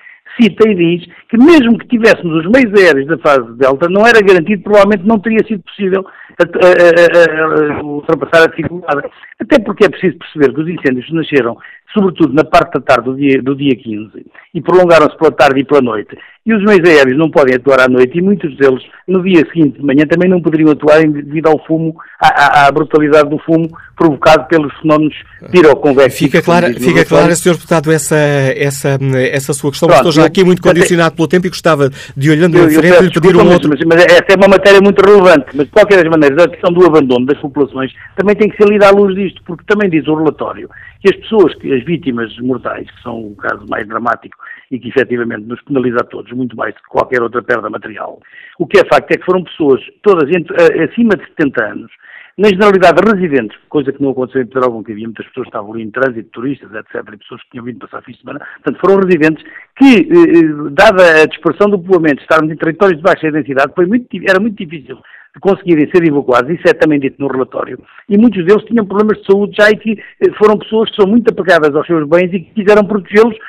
cita e diz que mesmo que tivéssemos os meios aéreos da fase Delta, não era garantido, provavelmente não teria sido possível a, a, a, ultrapassar a dificuldade. Até porque é preciso perceber que os incêndios nasceram, sobretudo na parte da tarde do dia, do dia 15, e prolongaram-se pela tarde e pela noite. E os meios aéreos não podem atuar à noite, e muitos deles, no dia seguinte de manhã, também não poderiam atuar devido ao fumo, à, à brutalidade do fumo provocado pelos fenómenos piroconvexos. Fica clara, fica clara, Sr. Deputado, essa, essa, essa sua questão. Pronto, Estou já aqui muito condicionado pelo tempo e gostava de, olhando eu, frente, lhe pedir um outro... Mas, mas, essa é uma matéria muito relevante, mas de qualquer das maneiras, a questão do abandono das populações também tem que ser lida à luz disto, porque também diz o relatório que as pessoas, que as vítimas mortais, que são o caso mais dramático e que efetivamente nos penaliza a todos, muito mais do que qualquer outra perda material, o que é facto é que foram pessoas todas entre, acima de 70 anos, na generalidade residentes, coisa que não aconteceu em algum que havia muitas pessoas que estavam ali em trânsito, turistas, etc., e pessoas que tinham vindo passar fim de semana, portanto foram residentes que, eh, dada a dispersão do povoamento, estarmos em territórios de baixa densidade, foi muito, era muito difícil de conseguirem ser evacuados, isso é também dito no relatório, e muitos deles tinham problemas de saúde já e que eh, foram pessoas que são muito apagadas aos seus bens e que quiseram protegê-los, eh,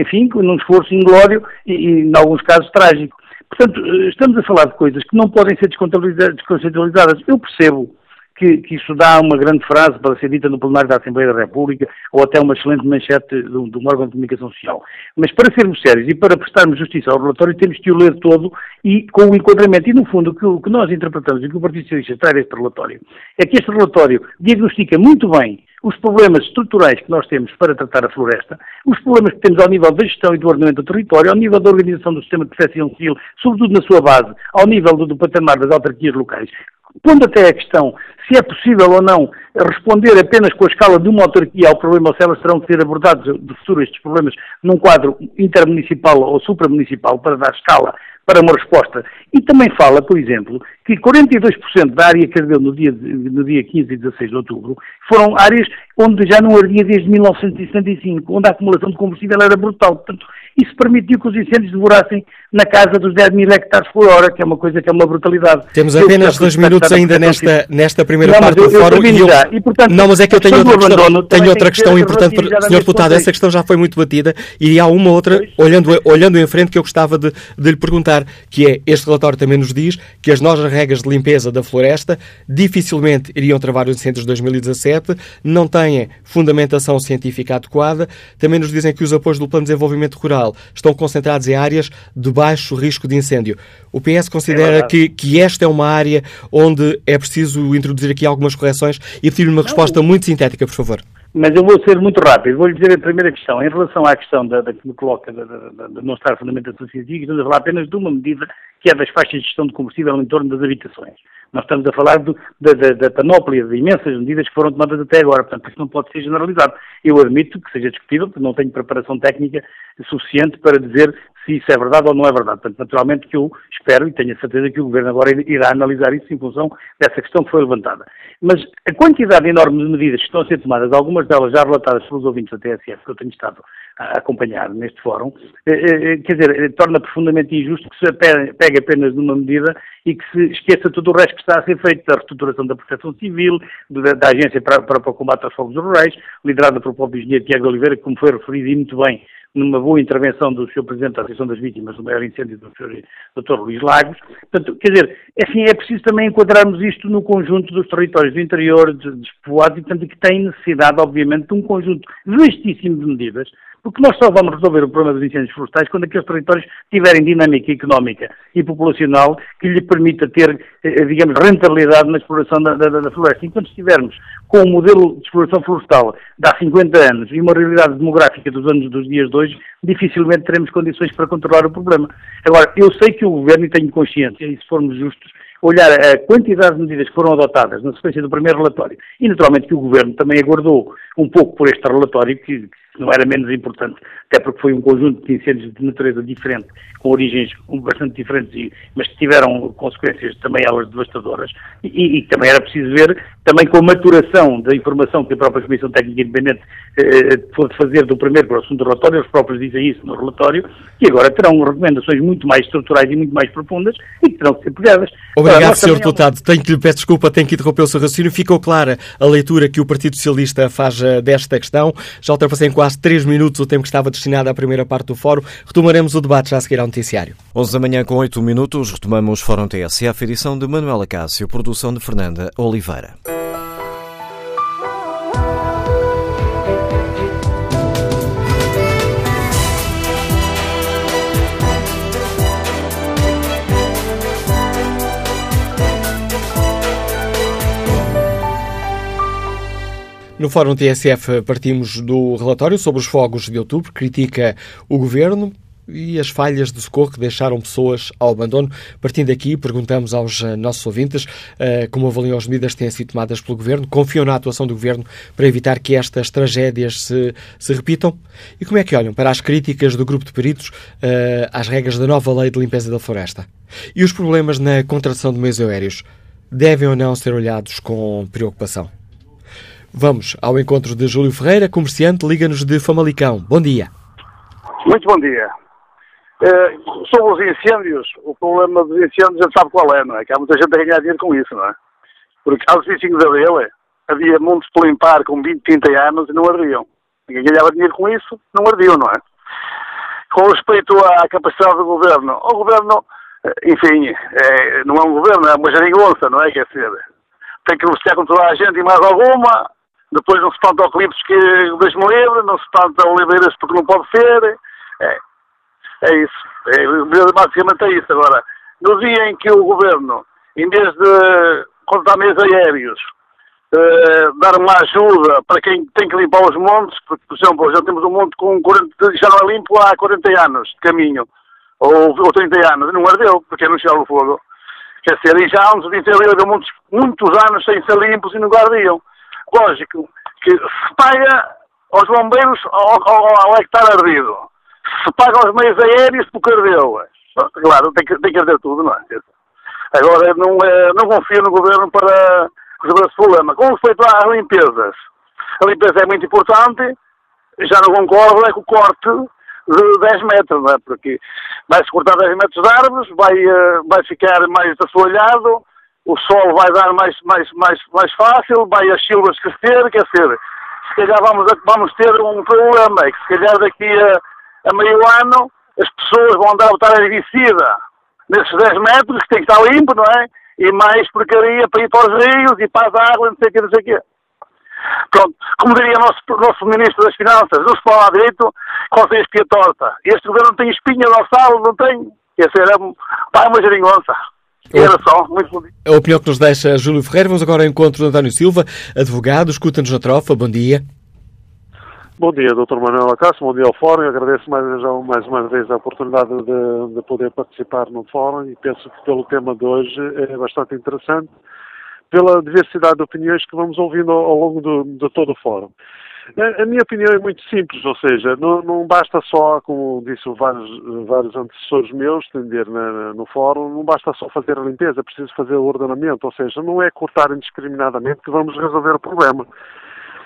enfim, num esforço inglório e, e, em alguns casos, trágico. Portanto, eh, estamos a falar de coisas que não podem ser desconceitualizadas. Eu percebo que, que isso dá uma grande frase para ser dita no plenário da Assembleia da República ou até uma excelente manchete de, de um órgão de comunicação social. Mas para sermos sérios e para prestarmos justiça ao relatório, temos que o ler todo e com o enquadramento. E, no fundo, o que, o que nós interpretamos e que o Partido Socialista traz este relatório é que este relatório diagnostica muito bem os problemas estruturais que nós temos para tratar a floresta, os problemas que temos ao nível da gestão e do ordenamento do território, ao nível da organização do sistema de proteção civil, sobretudo na sua base, ao nível do, do patamar das autarquias locais, pondo até a questão se é possível ou não responder apenas com a escala de uma autarquia ao problema, ou se elas terão que ser abordados de futuro estes problemas num quadro intermunicipal ou supramunicipal para dar escala para uma resposta. E também fala, por exemplo, que 42% da área que ardeu no dia, no dia 15 e 16 de outubro foram áreas onde já não ardia desde 1975, onde a acumulação de combustível era brutal. Portanto, isso permitiu que os incêndios devorassem na casa dos 10 mil hectares por hora, que é uma coisa que é uma brutalidade. Temos apenas dois minutos ainda nesta, nesta primeira não, parte do eu, fórum. Eu, eu, e, portanto, não, mas é que eu tenho outra questão, tenho outra questão importante para Sr. Deputado. Essa questão já foi muito batida e há uma outra, olhando, olhando em frente, que eu gostava de, de lhe perguntar, que é este relatório relatório também nos diz que as novas regras de limpeza da floresta dificilmente iriam travar os incêndios de 2017, não têm fundamentação científica adequada. Também nos dizem que os apoios do Plano de Desenvolvimento Rural estão concentrados em áreas de baixo risco de incêndio. O PS considera é que, que esta é uma área onde é preciso introduzir aqui algumas correções e pedir-lhe uma resposta muito sintética, por favor. Mas eu vou ser muito rápido. Vou-lhe dizer a primeira questão. Em relação à questão da, da que me coloca de, de, de não estar fundamentação científica, estamos a falar apenas de uma medida que é das faixas de gestão de combustível em torno das habitações. Nós estamos a falar do, da, da, da, panóplia de imensas medidas que foram tomadas até agora. Portanto, isso não pode ser generalizado. Eu admito que seja discutível, porque não tenho preparação técnica suficiente para dizer se isso é verdade ou não é verdade. Portanto, naturalmente que eu espero e tenho a certeza que o Governo agora irá analisar isso em função dessa questão que foi levantada. Mas a quantidade enorme de medidas que estão a ser tomadas, algumas delas já relatadas pelos ouvintes da TSF, que eu tenho estado a acompanhar neste fórum, eh, eh, eh, quer dizer, torna profundamente injusto que se pegue apenas numa medida e que se esqueça tudo o resto que está a ser feito, da reestruturação da proteção civil, da, Agência para, para, para o Combate aos Fogos Rurais, liderada pelo próprio engenheiro Tiago Oliveira, como foi referido e muito bem numa boa intervenção do Sr. Presidente da Associação das Vítimas do maior incêndio do Sr. Dr. Luís Lagos. Portanto, quer dizer, assim, é preciso também enquadrarmos isto no conjunto dos territórios do interior, despovoados, e, portanto, que tem necessidade, obviamente, de um conjunto vastíssimo de medidas porque nós só vamos resolver o problema dos incêndios florestais quando aqueles territórios tiverem dinâmica económica e populacional que lhe permita ter, eh, digamos, rentabilidade na exploração da, da, da floresta. Enquanto estivermos com o modelo de exploração florestal de há 50 anos e uma realidade demográfica dos anos dos dias de hoje, dificilmente teremos condições para controlar o problema. Agora, eu sei que o Governo, e tenho consciência, e se formos justos, olhar a quantidade de medidas que foram adotadas na sequência do primeiro relatório e, naturalmente, que o Governo também aguardou um pouco por este relatório, que, não era menos importante, até porque foi um conjunto de incêndios de natureza diferente, com origens bastante diferentes, mas que tiveram consequências também elas devastadoras, e, e, também era preciso ver, também com a maturação da informação que a própria Comissão Técnica Independente eh, pôde fazer do primeiro para o segundo relatório, os próprios dizem isso no relatório, que agora terão recomendações muito mais estruturais e muito mais profundas e que terão que ser pegadas. Obrigado, Sr. Deputado. Tenho que lhe peço desculpa, tenho que interromper o seu raciocínio. Ficou clara a leitura que o Partido Socialista faz eh, desta questão. Já ultrapassei em quase três minutos o tempo que estava destinado à primeira parte do fórum. Retomaremos o debate já a seguir ao noticiário. 11 da manhã com 8 minutos, retomamos Fórum TSF, edição de Manuela Cássio, produção de Fernanda Oliveira. No Fórum TSF partimos do relatório sobre os fogos de outubro, critica o governo e as falhas de socorro que deixaram pessoas ao abandono. Partindo daqui, perguntamos aos eh, nossos ouvintes uh, como avaliam as medidas que têm sido tomadas pelo governo, confiam na atuação do governo para evitar que estas tragédias se, se repitam e como é que olham para as críticas do grupo de peritos uh, às regras da nova lei de limpeza da floresta e os problemas na contratação de meios aéreos devem ou não ser olhados com preocupação. Vamos ao encontro de Júlio Ferreira, comerciante, liga-nos de Famalicão. Bom dia. Muito bom dia. Uh, sobre os incêndios, o problema dos incêndios já sabe qual é, não é? Que há muita gente a ganhar dinheiro com isso, não é? Porque aos 25 de Abril havia montes por limpar com 20, 30 anos e não ardiam. Ninguém ganhava dinheiro com isso, não ardiam, não é? Com respeito à capacidade do governo, o governo, eh, enfim, é, não é um governo, é uma geringonça, não é? Quer dizer, tem que negociar com toda a gente e mais alguma, depois não se planta eucaliptos que Deus me livre, não se planta oliveiras porque não pode ser. É, é isso. É, basicamente é isso. Agora, no dia em que o governo, em vez de contratar meios aéreos, uh, dar uma ajuda para quem tem que limpar os montes, porque, por exemplo, já temos um monte com 40, já não é limpo há 40 anos de caminho, ou, ou 30 anos, não ardeu, porque não chegava o fogo. Quer dizer, e já há uns 20 anos, muitos, muitos anos sem ser limpos e não guardiam. Lógico que se paga aos bombeiros ao, hectare ardido. Se paga aos meios aéreos porque ardeu. Claro, tem que, tem que arder tudo, não é? Agora, não, é, não confio no governo para resolver esse problema. Com respeito às limpezas, a limpeza é muito importante, já não concordo é com o corte de 10 metros, não é? Porque vai-se cortar 10 metros de árvores, vai, eh, vai ficar mais assoalhado, o sol vai dar mais, mais, mais, mais fácil, vai as chuvas crescer, quer dizer, se calhar vamos, vamos ter um problema, é que se calhar daqui a, a meio ano as pessoas vão andar a botar herbicida nesses 10 metros, que tem que estar limpo, não é? E mais porcaria para ir para os rios e para as águas, não sei o que, não sei o que. Pronto, como diria o nosso, nosso Ministro das Finanças, não se lá direito, qual tem espinha torta. Este governo não tem espinha dorsal, não tem. Esse era pá, uma geringonça. Era só, muito bom dia. A opinião que nos deixa Júlio Ferreira. Vamos agora ao encontro de António Silva, advogado, escuta-nos na trofa. Bom dia. Bom dia, Dr. Manuel Acácio, bom dia ao Fórum. Eu agradeço mais, mais uma vez a oportunidade de, de, poder participar no Fórum e penso que pelo tema de hoje é bastante interessante, pela diversidade de opiniões que vamos ouvindo ao, ao longo do, de todo o Fórum. A, minha opinião é muito simples, ou seja, não, não basta só, como disse vários, vários antecessores meus, estender no Fórum, não basta só fazer a limpeza, é preciso fazer o ordenamento, ou seja, não é cortar indiscriminadamente que vamos resolver o problema.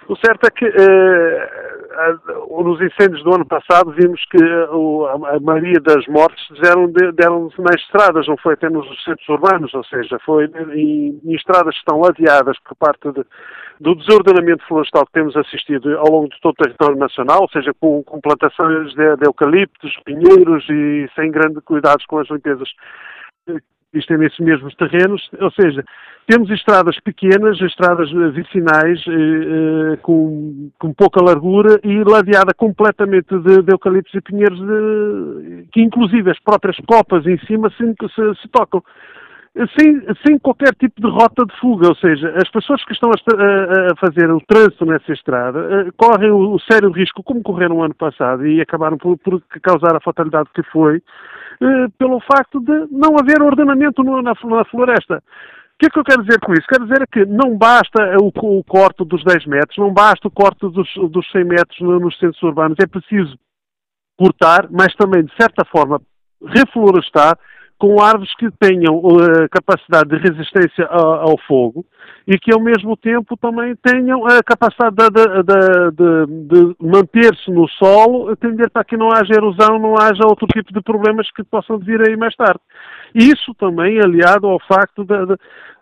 O certo é que eh, nos incêndios do ano passado vimos que a, maioria das mortes deram-se deram nas estradas, não foi até nos centros urbanos, ou seja, foi em, em estradas que estão ladeadas por parte de, do desordenamento florestal que temos assistido ao longo de todo o território nacional, ou seja, com, com plantações de, de eucaliptos, pinheiros e sem grandes cuidados com as limpezas existem nesses mesmos terrenos, ou seja, temos estradas pequenas, estradas vicinais eh, eh, com, com, pouca largura e ladeada completamente de, de eucaliptos e pinheiros, de, que inclusive as próprias copas em cima se, se, se tocam. Sem, sem, qualquer tipo de rota de fuga, ou seja, as pessoas que estão a, a, fazer o trânsito nessa estrada uh, correm o, o, sério risco, como correram no ano passado e acabaram por, por causar a fatalidade que foi, uh, pelo facto de não haver ordenamento no, na, na floresta que é que eu quero dizer com isso? Quero dizer que não basta o, o corte dos 10 metros, não basta o corte dos, dos 100 metros nos centros urbanos, é preciso cortar, mas também, de certa forma, reflorestar com árvores que tenham uh, capacidade de resistência ao, ao, fogo e que ao mesmo tempo também tenham a capacidade de, de, de, de manter-se no solo, atender para que não haja erosão, não haja outro tipo de problemas que possam vir aí mais tarde. Isso também aliado ao facto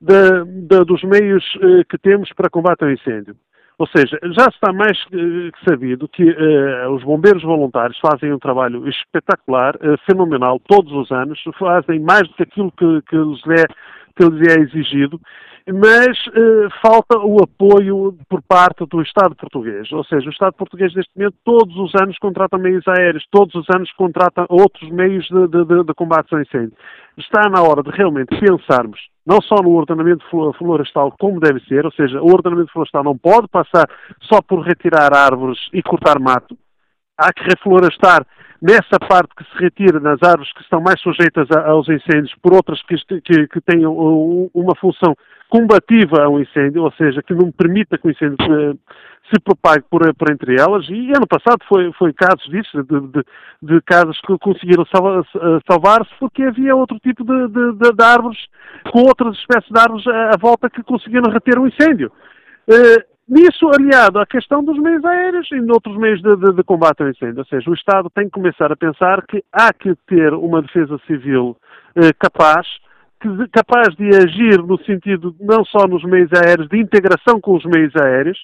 dos meios uh, que temos para combate ao incêndio. Ou seja, já está mais que sabido que uh, os bombeiros voluntários fazem um trabalho espetacular, uh, fenomenal, todos os anos, fazem mais do que aquilo que, que, lhes, é, que lhes é exigido mas eh, falta o apoio por parte do Estado português. Ou seja, o Estado português, neste momento, todos os anos contrata meios aéreos, todos os anos contrata outros meios de, de, de, combate ao incêndio. Está na hora de realmente pensarmos não só no ordenamento florestal como deve ser, ou seja, o ordenamento florestal não pode passar só por retirar árvores e cortar mato. Há que reflorestar nessa parte que se retira nas árvores que estão mais sujeitas aos incêndios por outras que, que, que tenham uma função combativa ao incêndio, ou seja, que não permita que o incêndio eh, se propague por, por entre elas. E ano passado foi, foi casos disso, de, de, de casos que conseguiram eh, salvar-se porque havia outro tipo de, de, de, árvores, com outras espécies de árvores à, volta que conseguiram reter o incêndio. Uh, nisso, aliado à questão dos meios aéreos e de outros meios de, de, de, combate ao incêndio. Ou seja, o Estado tem que começar a pensar que há que ter uma defesa civil uh, capaz capaz de agir no sentido não só nos meios aéreos, de integração com os meios aéreos,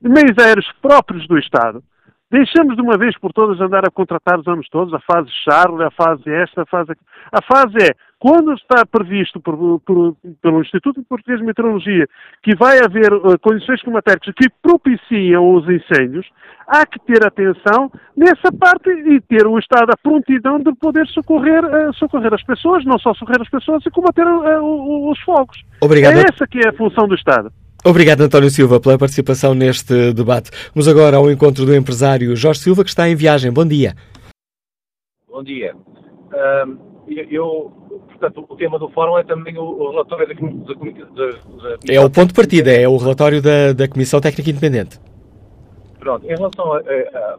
meios aéreos próprios do Estado. Deixamos de uma vez por todas andar a contratar os anos todos, a fase Charles, a fase esta, a fase... A fase é, quando está previsto por, por, pelo Instituto Português de Meteorologia que vai haver uh, condições climatéricas que propiciam os incêndios, há que ter atenção nessa parte e ter o Estado a prontidão de poder socorrer, uh, socorrer as pessoas, não só socorrer as pessoas e combater uh, os fogos. Obrigado. É essa que é a função do Estado. Obrigado, António Silva, pela participação neste debate. Vamos agora ao encontro do empresário Jorge Silva, que está em viagem. Bom dia. Bom dia. eu, portanto, o tema do fórum é também o, relatório da, da, da, É o ponto de partida, é o relatório da, da Comissão Técnica Independente. Pronto, em relação a, a,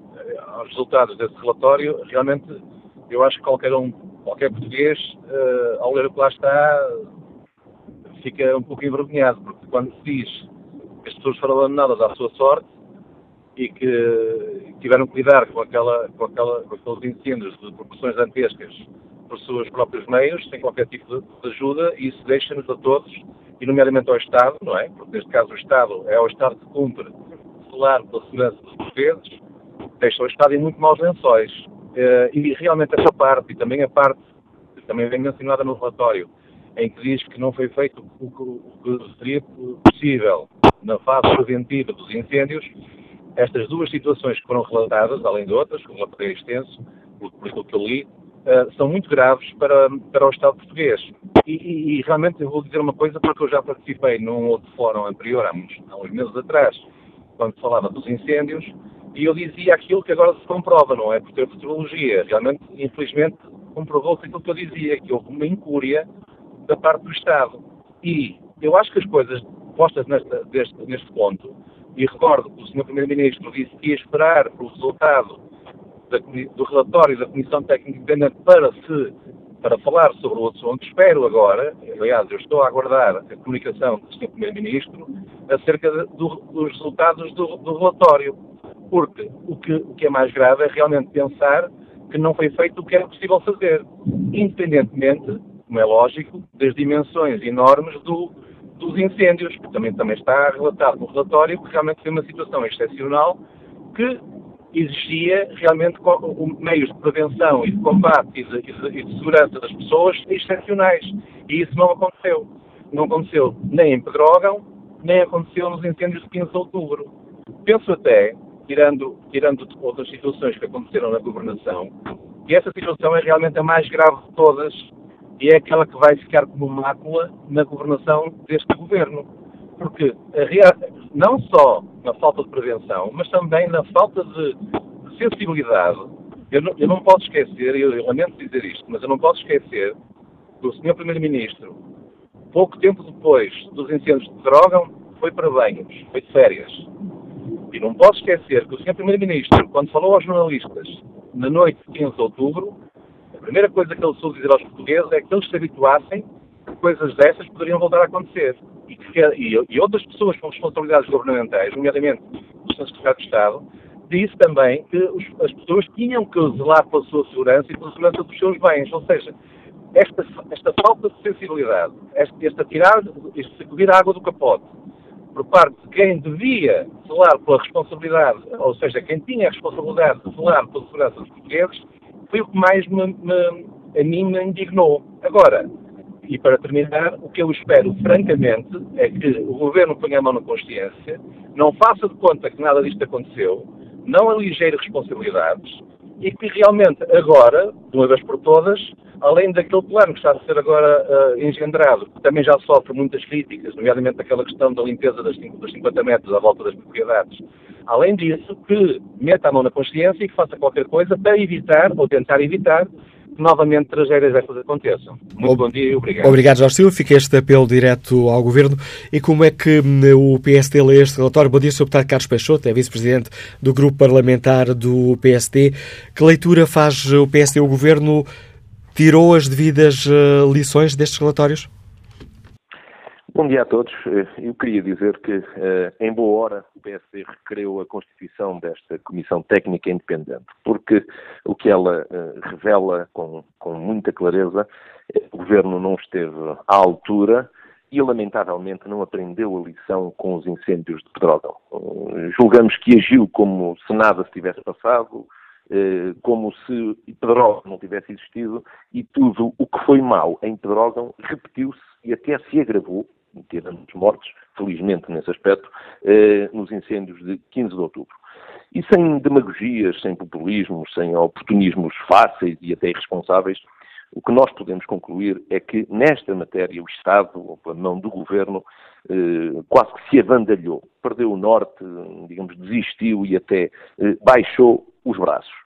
aos resultados desse relatório, realmente eu acho que qualquer um, qualquer português, uh, ao ler o que lá está, fica um pouco envergonhado, porque quando se diz que as pessoas foram abandonadas à sua sorte e que tiveram que lidar com, aquela, com, aquela, com aqueles incêndios de proporções dantescas por seus próprios meios, sem qualquer tipo de, ajuda, e isso deixa-nos a todos, e nomeadamente ao Estado, não é? Porque neste caso o Estado é o Estado que cumpre celar pela segurança dos portugueses, deixa o Estado em muito maus lençóis. Eh, e realmente essa parte, e também a parte também bem mencionada no relatório, em que diz que não foi feito o que seria possível na fase preventiva dos incêndios, estas duas situações que foram relatadas, além de outras, como o relatório extenso, por aquilo que eu li, uh, são muito graves para, para o Estado português. E, e, e, realmente eu vou dizer uma coisa, porque eu já participei num outro fórum anterior, há uns, há uns meses atrás, quando falava dos incêndios, e eu dizia aquilo que agora se comprova, não é? Por ter futurologia. Realmente, infelizmente, comprovou-se aquilo que eu dizia, que houve uma incúria da parte do Estado. E eu acho que as coisas postas nesta, deste, neste ponto, e recordo que o Sr. Primeiro-Ministro disse que ia esperar pelo resultado da, do relatório da Comissão Técnica Independente para se para falar sobre o assunto. Espero agora, aliás, eu estou a aguardar a comunicação do Sr. Primeiro-Ministro acerca de, do, dos resultados do, do, relatório, porque o que, o que é mais grave é realmente pensar que não foi feito o que era possível fazer, independentemente, como é lógico, das dimensões enormes do, dos incêndios, que também, também está relatado no relatório, que realmente foi uma situação excepcional que exigia realmente meios de prevenção e de combate e de, e de, segurança das pessoas excepcionais. E isso não aconteceu. Não aconteceu nem em Pedrógão, nem aconteceu nos incêndios de 15 de outubro. Penso até, tirando, tirando outras situações que aconteceram na governação, que essa situação é realmente a mais grave de todas e é aquela que vai ficar como mácula na governação deste governo. Porque não só na falta de prevenção, mas também na falta de, de sensibilidade. Eu não, eu não, posso esquecer, eu, eu lamento dizer isto, mas eu não posso esquecer que o Sr. Primeiro-Ministro, pouco tempo depois dos incêndios de Drogam, foi para banhos, foi de férias. E não posso esquecer que o Sr. Primeiro-Ministro, quando falou aos jornalistas na noite de 15 de outubro, primeira coisa que ele soube dizer aos portugueses é que eles se habituassem que coisas dessas poderiam voltar a acontecer. E, que, e, e outras pessoas com responsabilidades governamentais, nomeadamente o. Secretário de Estado, disse também que os, as pessoas tinham que zelar pela sua segurança e pela segurança dos seus bens. Ou seja, esta, esta falta de sensibilidade, este atirar, este sacudir a água do capote, por parte de quem devia zelar pela responsabilidade, ou seja, quem tinha a responsabilidade de zelar pela segurança dos portugueses, foi o que mais me, me, a mim me indignou. Agora, e para terminar, o que eu espero, francamente, é que o Governo ponha a mão na consciência, não faça de conta que nada disto aconteceu, não aligeire responsabilidades e que realmente agora, de uma vez por todas, além daquele plano que está a ser agora uh, engendrado, que também já sofre muitas críticas, nomeadamente aquela questão da limpeza das, dos 50 metros à volta das propriedades, além disso, que meta a mão na consciência e que faça qualquer coisa para evitar, ou tentar evitar, novamente tragédias dessas aconteçam. Muito bom dia e obrigado. Obrigado, Jorge Silva. Fica este apelo direto ao Governo. E como é que hum, o PSD lê este relatório? Bom dia, Sr. Deputado Carlos Peixoto, é Vice-Presidente do Grupo Parlamentar do PSD. Que leitura faz o PSD? O Governo tirou as devidas uh, lições destes relatórios? Bom dia a todos. Eh, eu queria dizer que, eh, em boa hora, o PSD requereu a constituição desta Comissão Técnica Independente, porque o que ela eh, revela com, com muita clareza é que o Governo não esteve à altura e, lamentavelmente, não aprendeu a lição com os incêndios de Pedrógão. Julgamos que agiu como se nada se tivesse passado, como se Pedrógão não tivesse existido e tudo o que foi mau em Pedrógão repetiu-se e até se agravou tivemos mortos, felizmente nesse aspecto, eh, nos incêndios de 15 de outubro. E sem demagogias, sem populismos, sem oportunismos fáceis e até irresponsáveis, o que nós podemos concluir é que, nesta matéria, o Estado, pela mão do Governo, eh, quase que se avandalhou, perdeu o norte, digamos, desistiu e até eh, baixou os braços.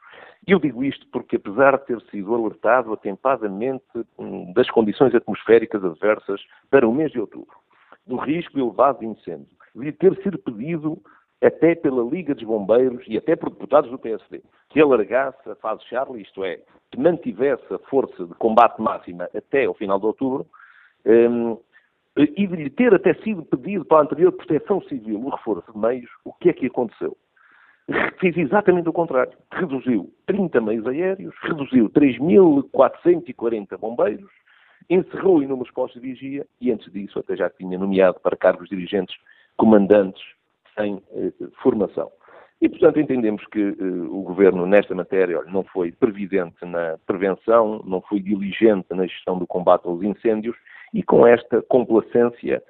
E eu digo isto porque, apesar de ter sido alertado atempadamente hum, das condições atmosféricas adversas para o mês de outubro, do risco elevado de incêndio, de ter sido pedido até pela Liga dos Bombeiros e até por deputados do PSD, que alargasse a fase Charlie, isto é, que mantivesse a força de combate máxima até ao final de outubro, um, e de lhe ter até sido pedido para a anterior Proteção Civil o reforço de meios, o que é que aconteceu? Fez exatamente o contrário. Reduziu 30 meios aéreos, reduziu 3.440 bombeiros, encerrou inúmeros postos de vigia e, antes disso, até já tinha nomeado para cargos dirigentes comandantes sem eh, formação. E, portanto, entendemos que uh, o Governo, nesta matéria, olha, não foi previdente na prevenção, não foi diligente na gestão do combate aos incêndios e, com esta complacência,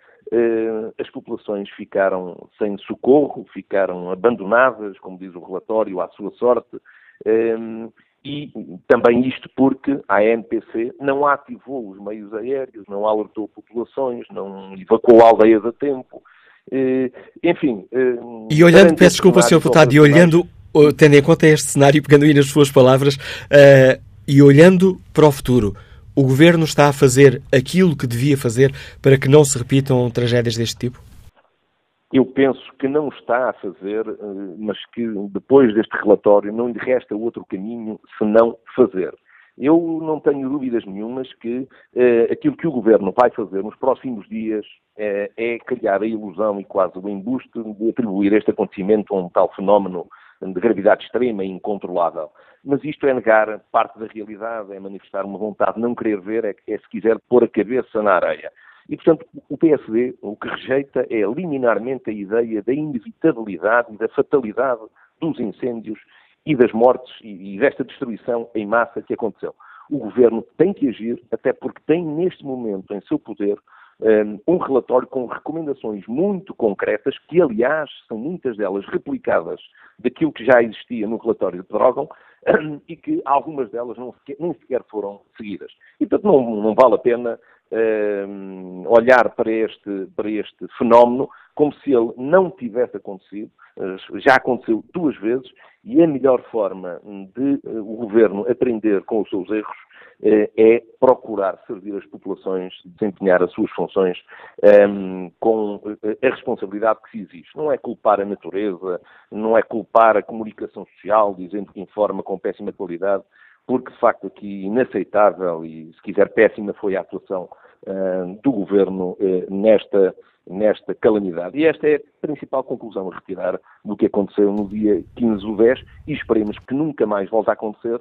as populações ficaram sem socorro, ficaram abandonadas, como diz o relatório, à sua sorte. Um, e também isto porque a ANPC não ativou os meios aéreos, não alertou populações, não evacuou aldeias a tempo. Eh, enfim. Eh, e olhando, peço desculpa, Sr. Deputado, e olhando, tendo em conta este cenário, pegando aí nas suas palavras, uh, e olhando para o futuro, o Governo está a fazer aquilo que devia fazer para que não se repitam tragédias deste tipo? eu penso que não está a fazer, eh, mas que depois deste relatório não lhe resta outro caminho senão fazer. Eu não tenho dúvidas nenhumas que eh, aquilo que o Governo vai fazer nos próximos dias eh, é criar a ilusão e quase o embuste de atribuir este acontecimento a um tal fenómeno de gravidade extrema e incontrolável. Mas isto é negar parte da realidade, é manifestar uma vontade de não querer ver, é, é se quiser pôr a cabeça na areia. E, portanto, o PSD o que rejeita é liminarmente a ideia da inevitabilidade e da fatalidade dos incêndios e das mortes e, e desta destruição em massa que aconteceu. O governo tem que agir, até porque tem neste momento em seu poder um, um relatório com recomendações muito concretas, que aliás são muitas delas replicadas daquilo que já existia no relatório de Pedrógão um, e que algumas delas não sequer, nem sequer foram seguidas. E, portanto, não, não vale a pena uh, olhar para este, para este fenómeno como se ele não tivesse acontecido. Uh, já aconteceu duas vezes e a melhor forma de uh, o governo aprender com os seus erros eh, é procurar servir as populações, desempenhar as suas funções um, com a responsabilidade que se exige. Não é culpar a natureza, não é culpar a comunicação social, dizendo que informa com péssima qualidade, porque de facto aqui inaceitável e, se quiser, péssima foi a atuação uh, do governo uh, nesta, nesta calamidade. E esta é a principal conclusão a retirar do que aconteceu no dia 15 do 10 e esperemos que nunca mais volte a acontecer,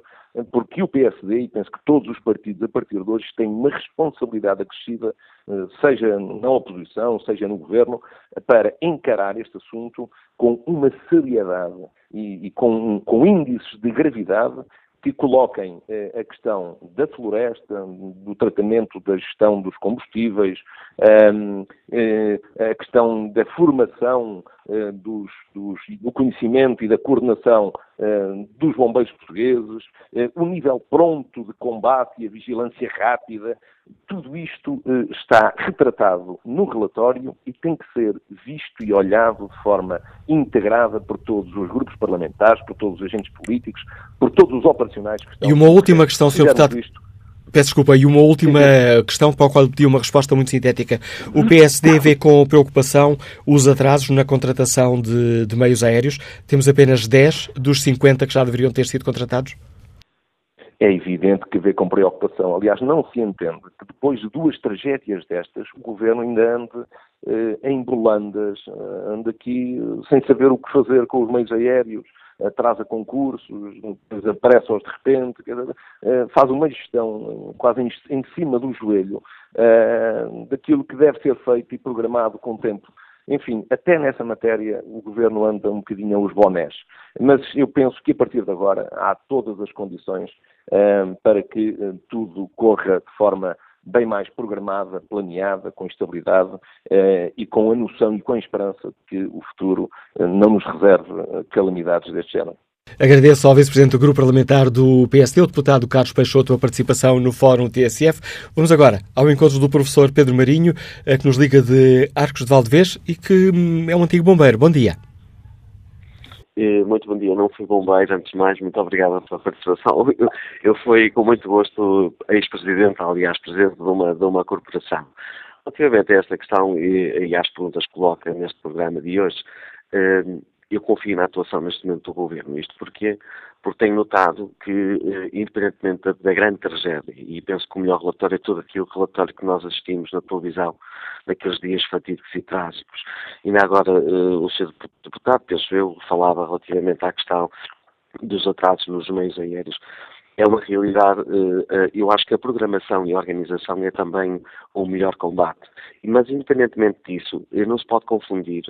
porque o PSD, e penso que todos os partidos a partir de hoje, têm uma responsabilidade acrescida, uh, seja na oposição, seja no governo, para encarar este assunto com uma seriedade e, e com, com índices de gravidade que coloquem eh, a questão da floresta, do tratamento da gestão dos combustíveis, ehm, eh, a questão da formação dos, dos, do conhecimento e da coordenação dos bombeiros portugueses, o nível pronto de combate e a vigilância rápida, tudo isto está retratado no relatório e tem que ser visto e olhado de forma integrada por todos os grupos parlamentares, por todos os agentes políticos, por todos os operacionais que estão... E uma última questão, Sr. Deputado. Isto. Peço desculpa, e uma última questão para a qual pedi uma resposta muito sintética. O PSD vê com preocupação os atrasos na contratação de, de meios aéreos. Temos apenas 10 dos 50 que já deveriam ter sido contratados? é evidente que vê com preocupação. Aliás, não se entende que depois de duas tragédias destas, o governo ainda ande eh, em Bolandas, eh, ande aqui eh, sem saber o que fazer com os meios aéreos, atrasa concursos, desaparece-os de repente, faz uma gestão quase em cima do joelho daquilo que deve ser feito e programado com tempo. Enfim, até nessa matéria o Governo anda um bocadinho aos bonés. Mas eu penso que a partir de agora há todas as condições para que tudo corra de forma bem mais programada, planeada, com estabilidade eh, e com a noção e com a esperança de que o futuro eh, não nos reserve eh, calamidades deste género. Agradeço ao Vice-Presidente do Grupo Parlamentar do PSD, o deputado Carlos Peixoto, a participação no Fórum TSF. Vamos agora ao encontro do professor Pedro Marinho, que nos liga de Arcos de Valdevez e que hum, é um antigo bombeiro. Bom dia. Muito bom dia, não fui bombeiro, antes de mais, muito obrigado pela participação. Eu, eu fui com muito gosto ex-presidente, aliás, presidente de uma, de uma corporação. Relativamente a esta questão e, e às perguntas que coloca neste programa de hoje, eh, eu confio na atuação neste momento do governo. Isto porque, porque tenho notado que, eh, independentemente da, grande tragédia, e penso que o melhor relatório é todo aquilo relatório que nós assistimos na televisão naqueles dias fatídicos e trágicos. E agora uh, o seu deputado, penso eu, falava relativamente à questão dos atrasos nos meios aéreos. É uma realidade. Eu acho que a programação e a organização é também o melhor combate. Mas, independentemente disso, não se pode confundir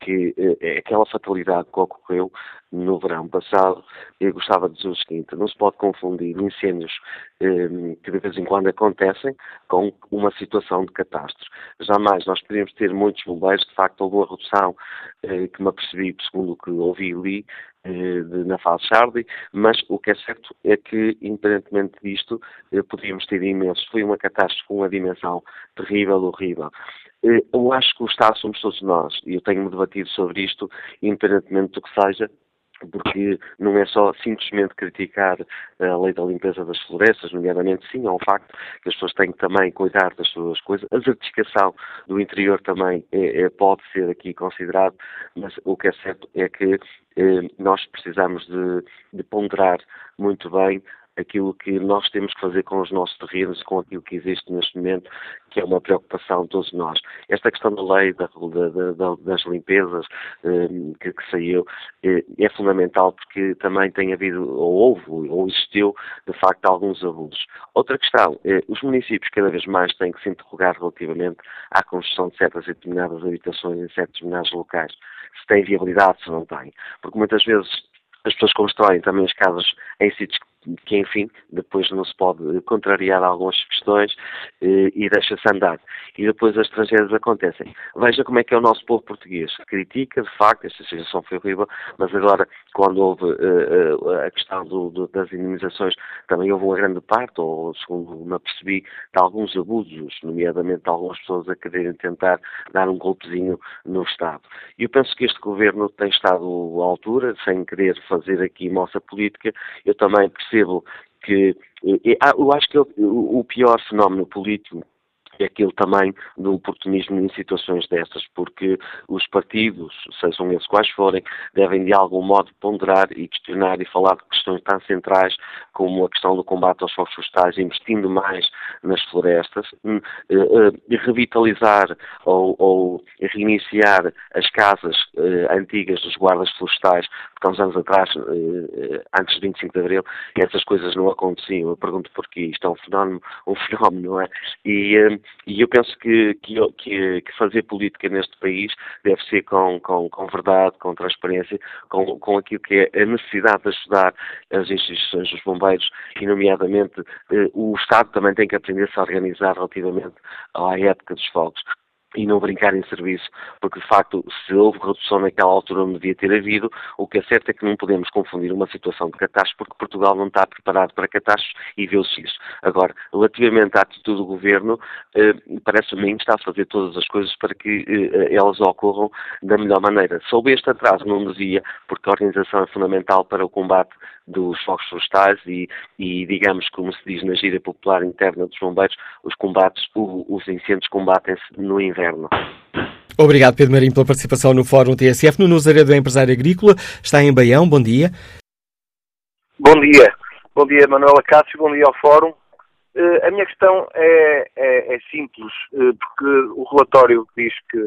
que aquela fatalidade que ocorreu no verão passado, eu gostava de dizer o seguinte: não se pode confundir incêndios que de vez em quando acontecem com uma situação de catástrofe. Jamais nós podemos ter muitos bombeiros, de facto, houve uma redução que me apercebi, segundo o que ouvi e li, eh, de, na fase Charlie, mas o que é certo é que, independentemente disto, eh, podíamos ter imensos. Foi uma catástrofe com uma dimensão terrível, horrível. Eh, eu acho que o Estado somos todos nós, e eu tenho-me debatido sobre isto, independentemente do que seja, porque não é só simplesmente criticar a lei da limpeza das florestas, nomeadamente sim, é um facto que as pessoas têm que também cuidar das suas coisas. A desertificação do interior também é, é, pode ser aqui considerado, mas o que é certo é que eh, nós precisamos de, de ponderar muito bem aquilo que nós temos que fazer com os nossos terrenos, com aquilo que existe neste momento, que é uma preocupação de todos nós. Esta questão da lei da, da, da, das limpezas eh, que, que, saiu eh, é fundamental porque também tem havido, ou houve, ou existiu, de facto, alguns abusos. Outra questão, eh, os municípios cada vez mais têm que se interrogar relativamente à construção de certas e determinadas habitações em certos determinados locais. Se tem viabilidade, se não tem. Porque muitas vezes as pessoas constroem também as casas em sítios que, enfim, depois não se pode contrariar algumas questões eh, e deixa-se andar. E depois as tragédias acontecem. Veja como é que é o nosso povo português. Critica, de facto, esta situação foi horrível, mas agora, quando houve uh, a questão do, do, das indemnizações, também houve uma grande parte, ou segundo me apercebi, de alguns abusos, nomeadamente de algumas pessoas a quererem tentar dar um golpezinho no Estado. E eu penso que este governo tem estado à altura, sem querer fazer aqui moça política, eu também percebo que eh, ah, eu acho que o pior fenómeno político é aquele também do oportunismo em situações dessas, porque os partidos, sejam eles quais forem, devem de algum modo ponderar e questionar e falar de questões tão centrais como a questão do combate aos fogos florestais, investindo mais nas florestas, hum, eh, eh, revitalizar ou, ou reiniciar as casas eh, antigas dos guardas florestais, porque há uns anos atrás, antes de 25 de Abril, essas coisas não aconteciam. Eu pergunto porquê. Isto é um fenómeno, um fenómeno, não é? E, e eu penso que, que, que, fazer política neste país deve ser com, com, com verdade, com transparência, com, com aquilo que é a necessidade de ajudar as instituições dos bombeiros e, nomeadamente, eh, o Estado também tem que aprender-se a organizar relativamente à época dos fogos e não brincar em serviço, porque de facto, se houve redução naquela altura não devia ter havido, o que é certo é que não podemos confundir uma situação de catástrofe, porque Portugal não está preparado para catástrofes e vê-se isso. Agora, relativamente à atitude do Governo, eh, parece-me que está a fazer todas as coisas para que eh, elas ocorram da melhor maneira. Sob este atraso não devia, porque a organização é fundamental para o combate dos fogos florestais e, e, digamos, como se diz na gíria popular interna dos bombeiros, os combates, os incêndios combatem-se no inverno. Obrigado, Pedro Marinho, pela participação no Fórum TSF. No Nazaredo é Empresário Agrícola, está em Baião. Bom dia. Bom dia. Bom dia, Manuela Cássio. Bom dia ao Fórum. Uh, a minha questão é, é, é simples, uh, porque o relatório diz que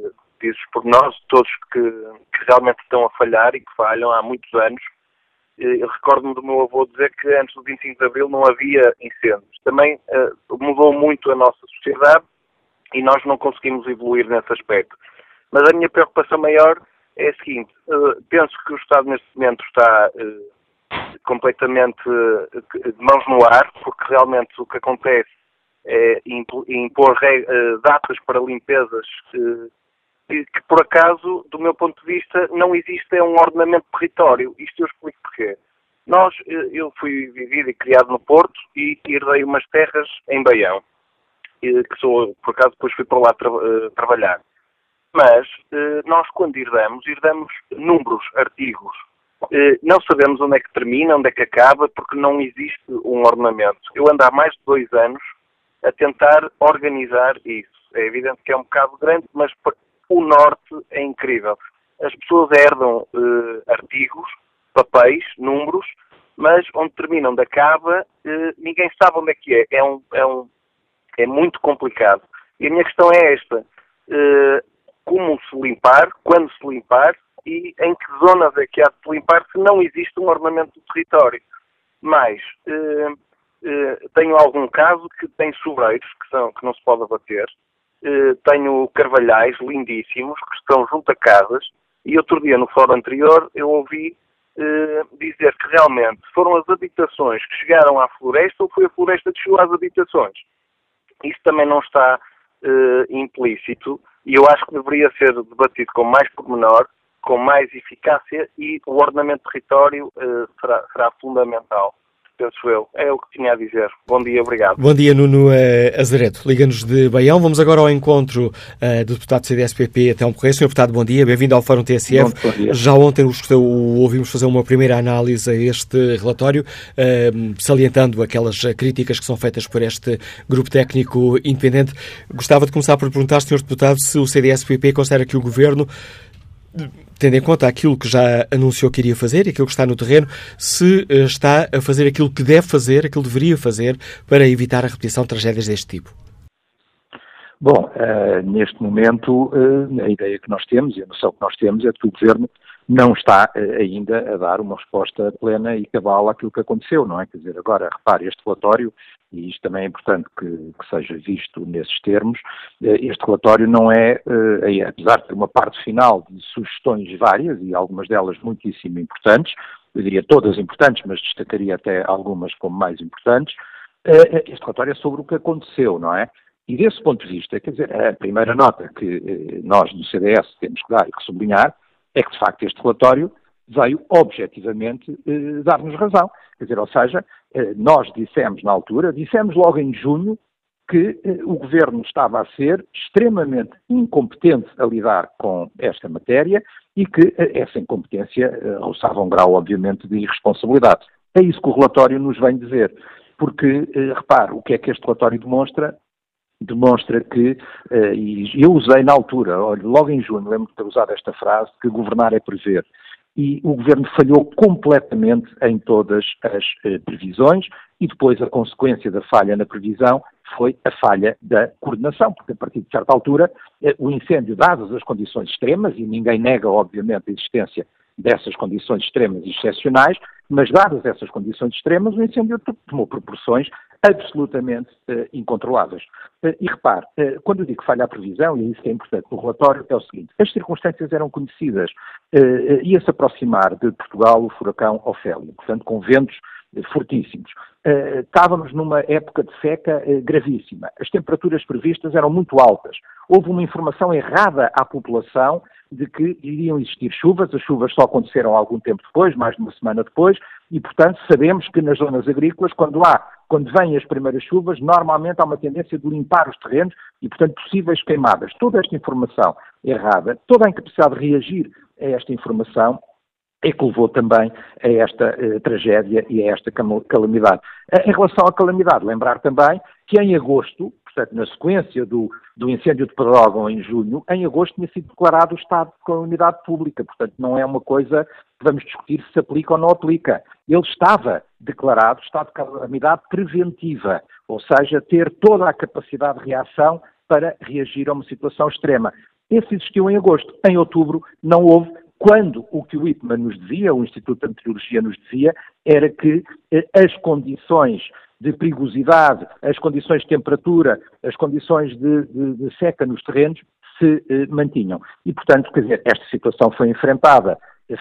diz por nós, todos que, que realmente estão a falhar e que falham há muitos anos, eu recordo-me do meu avô dizer que antes do 25 de Abril não havia incêndios. Também uh, mudou muito a nossa sociedade e nós não conseguimos evoluir nesse aspecto. Mas a minha preocupação maior é a seguinte: uh, penso que o Estado neste momento está uh, completamente de mãos no ar, porque realmente o que acontece é impor datas para limpezas que, que, por acaso, do meu ponto de vista, não existe um ordenamento de território. Isto eu explico porquê. Nós, eh, eu fui vivido e criado no Porto e herdei umas terras em Baião, que sou, por acaso, depois fui para lá tra uh, trabalhar. Mas nós, quando herdamos, herdamos números, artigos. Não sabemos onde é que termina, onde é que acaba, porque não existe um ordenamento. Eu ando há mais de dois anos a tentar organizar isso. É evidente que é um bocado grande, mas o norte é incrível. As pessoas herdam uh, artigos, papéis, números, mas onde termina, onde acaba, uh, ninguém sabe onde é que é. É, um, é, um, é muito complicado. E a minha questão é esta. Uh, como se limpar, quando se limpar e em que zonas é que há de se limpar se não existe um ordenamento do território. Mas tenho algum caso que tem sobreiros que, são, que não se pode abater. Uh, tenho carvalhais lindíssimos que estão junto a casas e outro dia no fórum anterior eu ouvi dizer que realmente foram as habitações que chegaram à floresta ou foi a floresta que chegou às habitações. Isso também não está implícito e eu acho que deveria ser debatido com mais pormenor com mais eficácia e o ordenamento do território será, será, fundamental, penso eu. É o que tinha a dizer. Bom dia, obrigado. Bom dia, Nuno uh, Azareto. Liga-nos de Baião. Vamos agora ao encontro uh, do deputado do CDSPP, até um correio. Senhor deputado, bom dia. Bem-vindo ao Fórum TSF. Bom, bom Já ontem ouvimos fazer uma primeira análise a este relatório, uh, salientando aquelas críticas que são feitas por este grupo técnico independente. Gostava de começar por perguntar, Senhor deputado, se o CDSPP considera que o Governo tendo em conta aquilo que já anunciou que iria fazer e aquilo que está no terreno, se eh, está a fazer aquilo que deve fazer, aquilo que deveria fazer para evitar a repetição de tragédias deste tipo? Bom, uh, neste momento, uh, a ideia que nós temos e a noção que nós temos é que o Governo não está uh, ainda a dar uma resposta plena e cabal àquilo que aconteceu, não é? Quer dizer, agora, repare, este relatório, e isto também é importante que, que seja visto nesses termos, uh, este relatório não é, uh, apesar de ter uma parte final de sugestões várias, e algumas delas muitíssimo importantes, eu diria todas importantes, mas destacaria até algumas como mais importantes, este relatório é sobre o que aconteceu, não é? E desse ponto de vista, quer dizer, a primeira nota que nós do CDS temos que dar e que sublinhar é que, de facto, este relatório veio objetivamente eh, dar-nos razão. Quer dizer, ou seja, eh, nós dissemos na altura, dissemos logo em junho, que eh, o governo estava a ser extremamente incompetente a lidar com esta matéria e que eh, essa incompetência eh, roçava um grau, obviamente, de irresponsabilidade. É isso que o relatório nos vem dizer. Porque, eh, repare, o que é que este relatório demonstra? demonstra que, e eu usei na altura, olha, logo em junho, lembro de ter usado esta frase, que governar é prever. E o governo falhou completamente em todas as uh, previsões, e depois a consequência da falha na previsão foi a falha da coordenação, porque a partir de certa altura uh, o incêndio, dadas as condições extremas, e ninguém nega, obviamente, a existência dessas condições extremas e excepcionais, mas dadas essas condições extremas, o incêndio tomou proporções absolutamente uh, incontroláveis. Uh, e repare, uh, quando eu digo falha a previsão, e é isso que é importante no relatório, é o seguinte: as circunstâncias eram conhecidas. Ia-se aproximar de Portugal o furacão Ofélia, portanto, com ventos fortíssimos. estávamos numa época de seca gravíssima. As temperaturas previstas eram muito altas. Houve uma informação errada à população de que iriam existir chuvas. As chuvas só aconteceram algum tempo depois, mais de uma semana depois, e, portanto, sabemos que nas zonas agrícolas, quando há, quando vêm as primeiras chuvas, normalmente há uma tendência de limpar os terrenos e, portanto, possíveis queimadas. Toda esta informação errada, toda a incapacidade de reagir a esta informação é que levou também a esta eh, tragédia e a esta calamidade. Eh, em relação à calamidade, lembrar também que em agosto, portanto, na sequência do, do incêndio de Pedrógão em junho, em agosto tinha sido declarado o estado de calamidade pública. Portanto, não é uma coisa que vamos discutir se aplica ou não aplica. Ele estava declarado estado de calamidade preventiva, ou seja, ter toda a capacidade de reação para reagir a uma situação extrema. Esse existiu em agosto. Em outubro não houve, quando o que o IPMA nos dizia, o Instituto de Meteorologia nos dizia, era que eh, as condições de perigosidade, as condições de temperatura, as condições de, de, de seca nos terrenos se eh, mantinham. E, portanto, quer dizer, esta situação foi enfrentada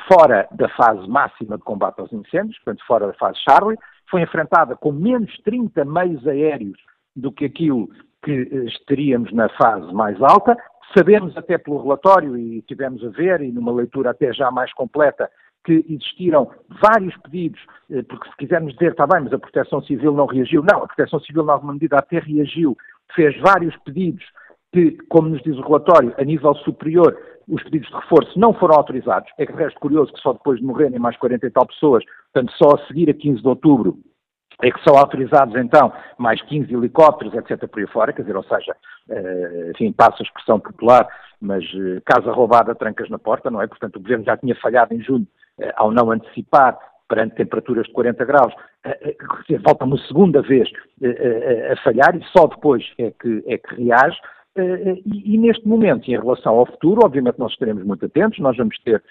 fora da fase máxima de combate aos incêndios, portanto, fora da fase Charlie, foi enfrentada com menos 30 meios aéreos do que aquilo que eh, teríamos na fase mais alta. Sabemos até pelo relatório, e tivemos a ver, e numa leitura até já mais completa, que existiram vários pedidos, eh, porque se quisermos dizer, está bem, mas a Proteção Civil não reagiu. Não, a Proteção Civil, em alguma medida, até reagiu, fez vários pedidos que, como nos diz o relatório, a nível superior, os pedidos de reforço não foram autorizados. É que, de resto, curioso que só depois de morrerem mais 40 e tal pessoas, portanto, só a seguir a 15 de outubro, é que são autorizados então mais 15 helicópteros, etc. por aí fora, quer dizer, ou seja, enfim, passa a expressão popular, mas uh, casa roubada, trancas na porta, não é? Portanto, o Governo já tinha falhado em junho uh, ao não antecipar perante temperaturas de 40 graus, volta uma segunda vez a falhar e só depois é que, é que reage. E, e, neste momento, em relação ao futuro, obviamente nós estaremos muito atentos, nós vamos ter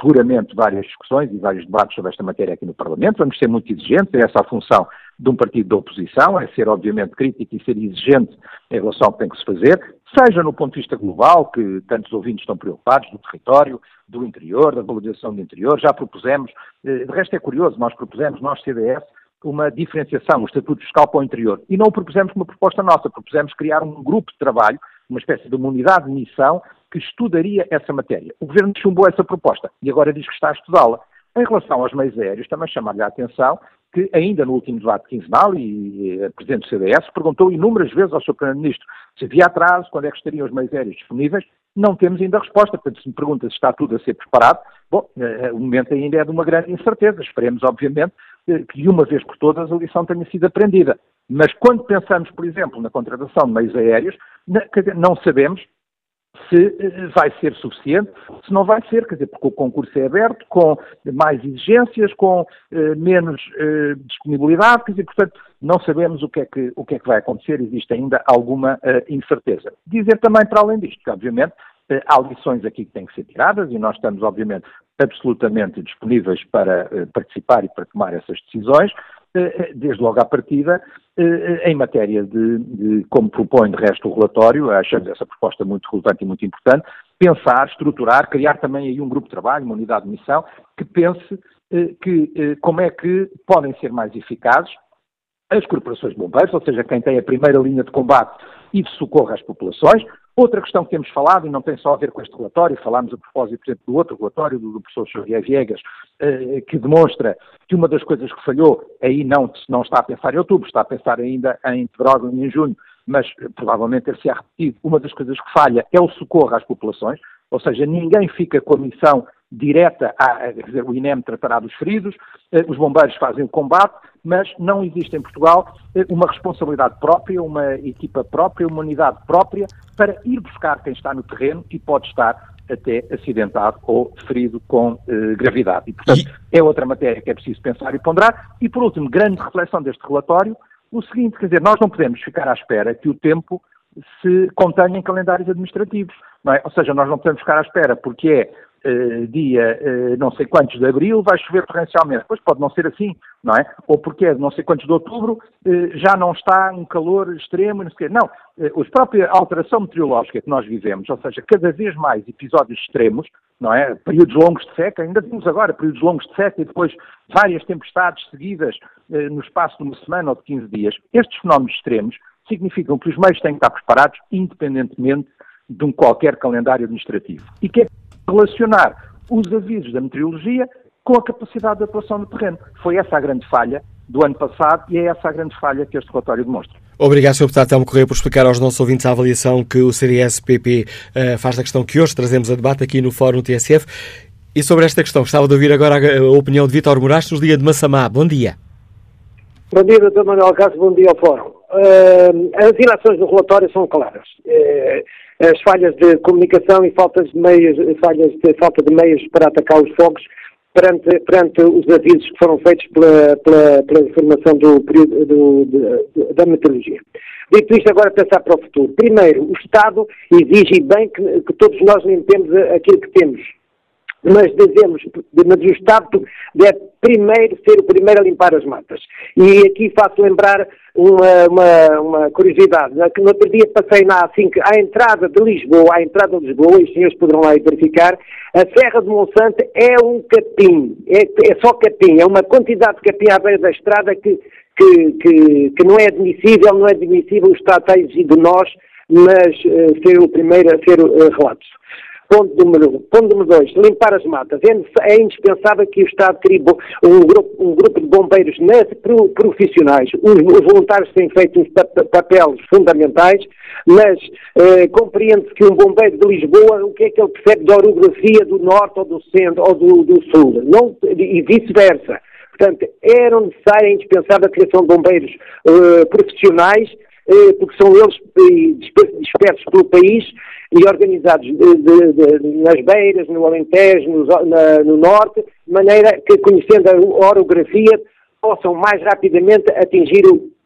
seguramente várias discussões e vários debates sobre esta matéria aqui no Parlamento, vamos ser muito exigentes, é essa a função de um partido da oposição, é ser obviamente crítico e ser exigente em relação ao que tem que se fazer, seja no ponto de vista global, que tantos ouvintes estão preocupados, do território, do interior, da valorização do interior, já propusemos, uh, de resto é curioso, nós propusemos, nós CDS, uma diferenciação, o Estatuto Fiscal para o interior. E não o propusemos como proposta nossa, propusemos criar um grupo de trabalho, uma espécie de uma unidade de missão que estudaria essa matéria. O Governo chumbou essa proposta e agora diz que está a estudá-la. Em relação aos meios aéreos, também chamar-lhe a atenção que ainda no último debate quinzenal, e a Presidente do CDS perguntou inúmeras vezes ao Sr. Primeiro-Ministro se havia atraso, quando é que estariam os meios aéreos disponíveis, não temos ainda a resposta. Portanto, se me pergunta se está tudo a ser preparado, bom, eh, o momento ainda é de uma grande incerteza. Esperemos, obviamente, eh, que de uma vez por todas a lição tenha sido aprendida. Mas quando pensamos, por exemplo, na contratação de meios aéreos, não sabemos se eh, vai ser suficiente, se não vai ser, quer dizer, porque o concurso é aberto, com mais exigências, com eh, menos eh, disponibilidade, quer dizer, portanto, não sabemos o que é que, o que, é que vai acontecer, existe ainda alguma eh, incerteza. Dizer também, para além disto, que obviamente eh, há lições aqui que têm que ser tiradas e nós estamos, obviamente, absolutamente disponíveis para eh, participar e para tomar essas decisões, desde logo à partida, em matéria de, de, como propõe de resto o relatório, achamos essa proposta muito relevante e muito importante, pensar, estruturar, criar também aí um grupo de trabalho, uma unidade de missão, que pense que, como é que podem ser mais eficazes as corporações de bombeiros, ou seja, quem tem a primeira linha de combate e de socorro às populações. Outra questão que temos falado, e não tem só a ver com este relatório, falámos a propósito, por exemplo, do outro relatório, do, professor Xavier Viegas, eh, que demonstra que uma das coisas que falhou, aí não, não está a pensar em outubro, está a pensar ainda em fevereiro e em junho, mas eh, provavelmente ter-se repetido, uma das coisas que falha é o socorro às populações, ou seja, ninguém fica com a missão direta, a, quer dizer, o INEM tratará dos feridos, eh, os bombeiros fazem o combate, mas não existe em Portugal eh, uma responsabilidade própria, uma equipa própria, uma unidade própria para ir buscar quem está no terreno e pode estar até acidentado ou ferido com eh, gravidade. E, portanto, e... é outra matéria que é preciso pensar e ponderar. E, por último, grande reflexão deste relatório, o seguinte, quer dizer, nós não podemos ficar à espera que o tempo se contenha em calendários administrativos, é? Ou seja, nós não podemos ficar à espera porque é uh, dia uh, não sei quantos de abril vai chover torrencialmente. Pois pode não ser assim, não é? Ou porque é não sei quantos de outubro uh, já não está um calor extremo, não sei Não, a própria alteração meteorológica que nós vivemos, ou seja, cada vez mais episódios extremos, não é? Períodos longos de seca, ainda vimos agora períodos longos de seca e depois várias tempestades seguidas no espaço de uma semana ou de 15 dias. Estes fenómenos extremos significam que os meios têm que estar preparados independentemente de um qualquer calendário administrativo. E que é relacionar os avisos da meteorologia com a capacidade de atuação no terreno. Foi essa a grande falha do ano passado e é essa a grande falha que este relatório demonstra. Obrigado, Sr. Deputado Telmo Correia, por explicar aos nossos ouvintes a avaliação que o CDS-PP uh, eh, faz da questão que hoje trazemos a debate aqui no Fórum TSF. E sobre esta questão, gostava de ouvir agora a, opinião de Vítor Moraes, nos dia de Massamá. Bom dia. Bom dia, Dr. Manuel Cássio, bom dia ao Fórum. Uh, as ilações do relatório são claras. Uh, as falhas de comunicação e faltas de meios, falhas de falta de meios para atacar os fogos perante, perante os avisos que foram feitos pela, pela, pela informação do, do, do, da meteorologia. Dito isto, agora pensar para o futuro. Primeiro, o Estado exige bem que, que todos nós limpemos aquilo que temos mas devemos, mas o Estado deve primeiro ser o primeiro a limpar as matas. E aqui faço lembrar uma, uma, uma curiosidade, que no outro dia passei na assim à entrada de Lisboa, à entrada de Lisboa, e os senhores poderão lá verificar, a Serra de Monsanto é um capim, é, é só capim, é uma quantidade de capim à beira da estrada que, que, que, que não é admissível, não é admissível o Estado a exigir de nós, mas uh, ser o primeiro a ser uh. Ponto número um. Ponto número dois, limpar as matas. É, é indispensável que o Estado crie um grupo, um grupo de bombeiros profissionais. Os, os, voluntários têm feito uns papéis fundamentais, mas eh, compreende-se que um bombeiro de Lisboa, o que é que ele percebe da orografia do norte ou do centro ou do, do sul? Não, e vice-versa. Portanto, era necessária e indispensável a criação de bombeiros uh, profissionais eh, porque são eles eh, dispersos pelo país e organizados de, de, de, nas beiras, no Alentejo, no, na, no Norte, de maneira que, conhecendo a orografia, possam mais rapidamente atingir o,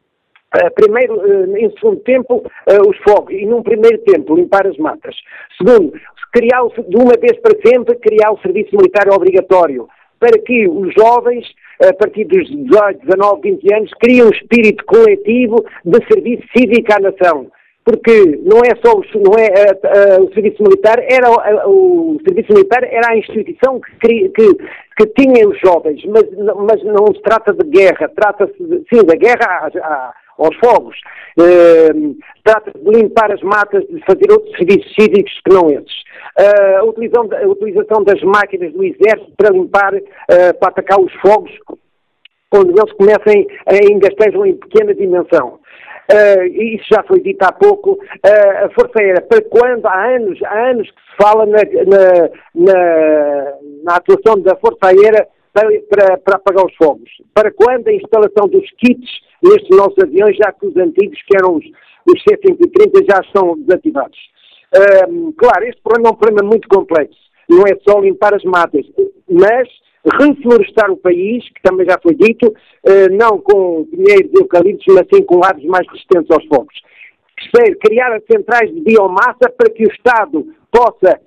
Uh, primeiro, uh, em segundo tempo, uh, os fogos, e num primeiro tempo, limpar as matas. Segundo, criar de uma vez para sempre, criar o serviço militar obrigatório, para que os jovens, a partir dos 18, 19, 20 anos, criem um espírito coletivo de serviço cívico à nação porque não é só o, não é, uh, uh, o serviço militar, era uh, o serviço militar era a instituição que, que, que tinha os jovens, mas, mas não se trata de guerra, trata-se, sim, da guerra à, aos fogos, trata-se de limpar as matas, de fazer outros serviços cívicos que não esses. a, utilização, a utilização das máquinas do exército para limpar, para atacar os fogos, quando eles comecem a engastejam em pequena dimensão. Uh, isso já foi dito há pouco, uh, a Força Aérea, para quando, há anos, há anos que se fala na, na, na, na atuação da Força Aérea para, para, para, apagar os fogos. Para quando a instalação dos kits nestes nossos aviões, já que os antigos, que eram os, os C-130, já estão desativados. Uh, claro, este problema é um problema muito complexo. Não é só limpar as matas, mas reflorestar o país, que também já foi dito, eh, não com pinheiros e eucaliptos, mas sim com árvores mais resistentes aos fogos. Terceiro, criar centrais de biomassa para que o Estado possa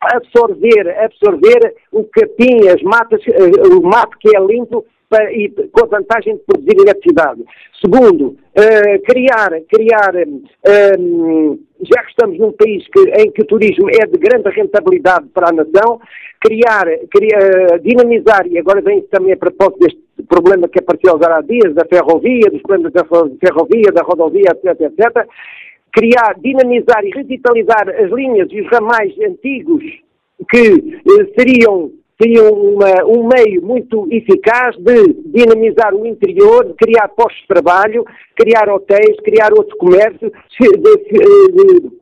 absorver, absorver o capim, as matas, eh, o mato que é limpo para, e com a vantagem de produzir eletricidade. Segundo, uh, criar, criar um, já que estamos num país que, em que o turismo é de grande rentabilidade para a nação, criar, criar dinamizar, e agora vem também a propósito deste problema que apareceu agora há dias, da ferrovia, dos problemas da ferrovia, da rodovia, etc, etc, criar, dinamizar e revitalizar as linhas e os ramais antigos que eh, seriam seria uma, um meio muito eficaz de dinamizar o interior, de criar postos de trabalho, criar hotéis, criar outro comércio, de, de, de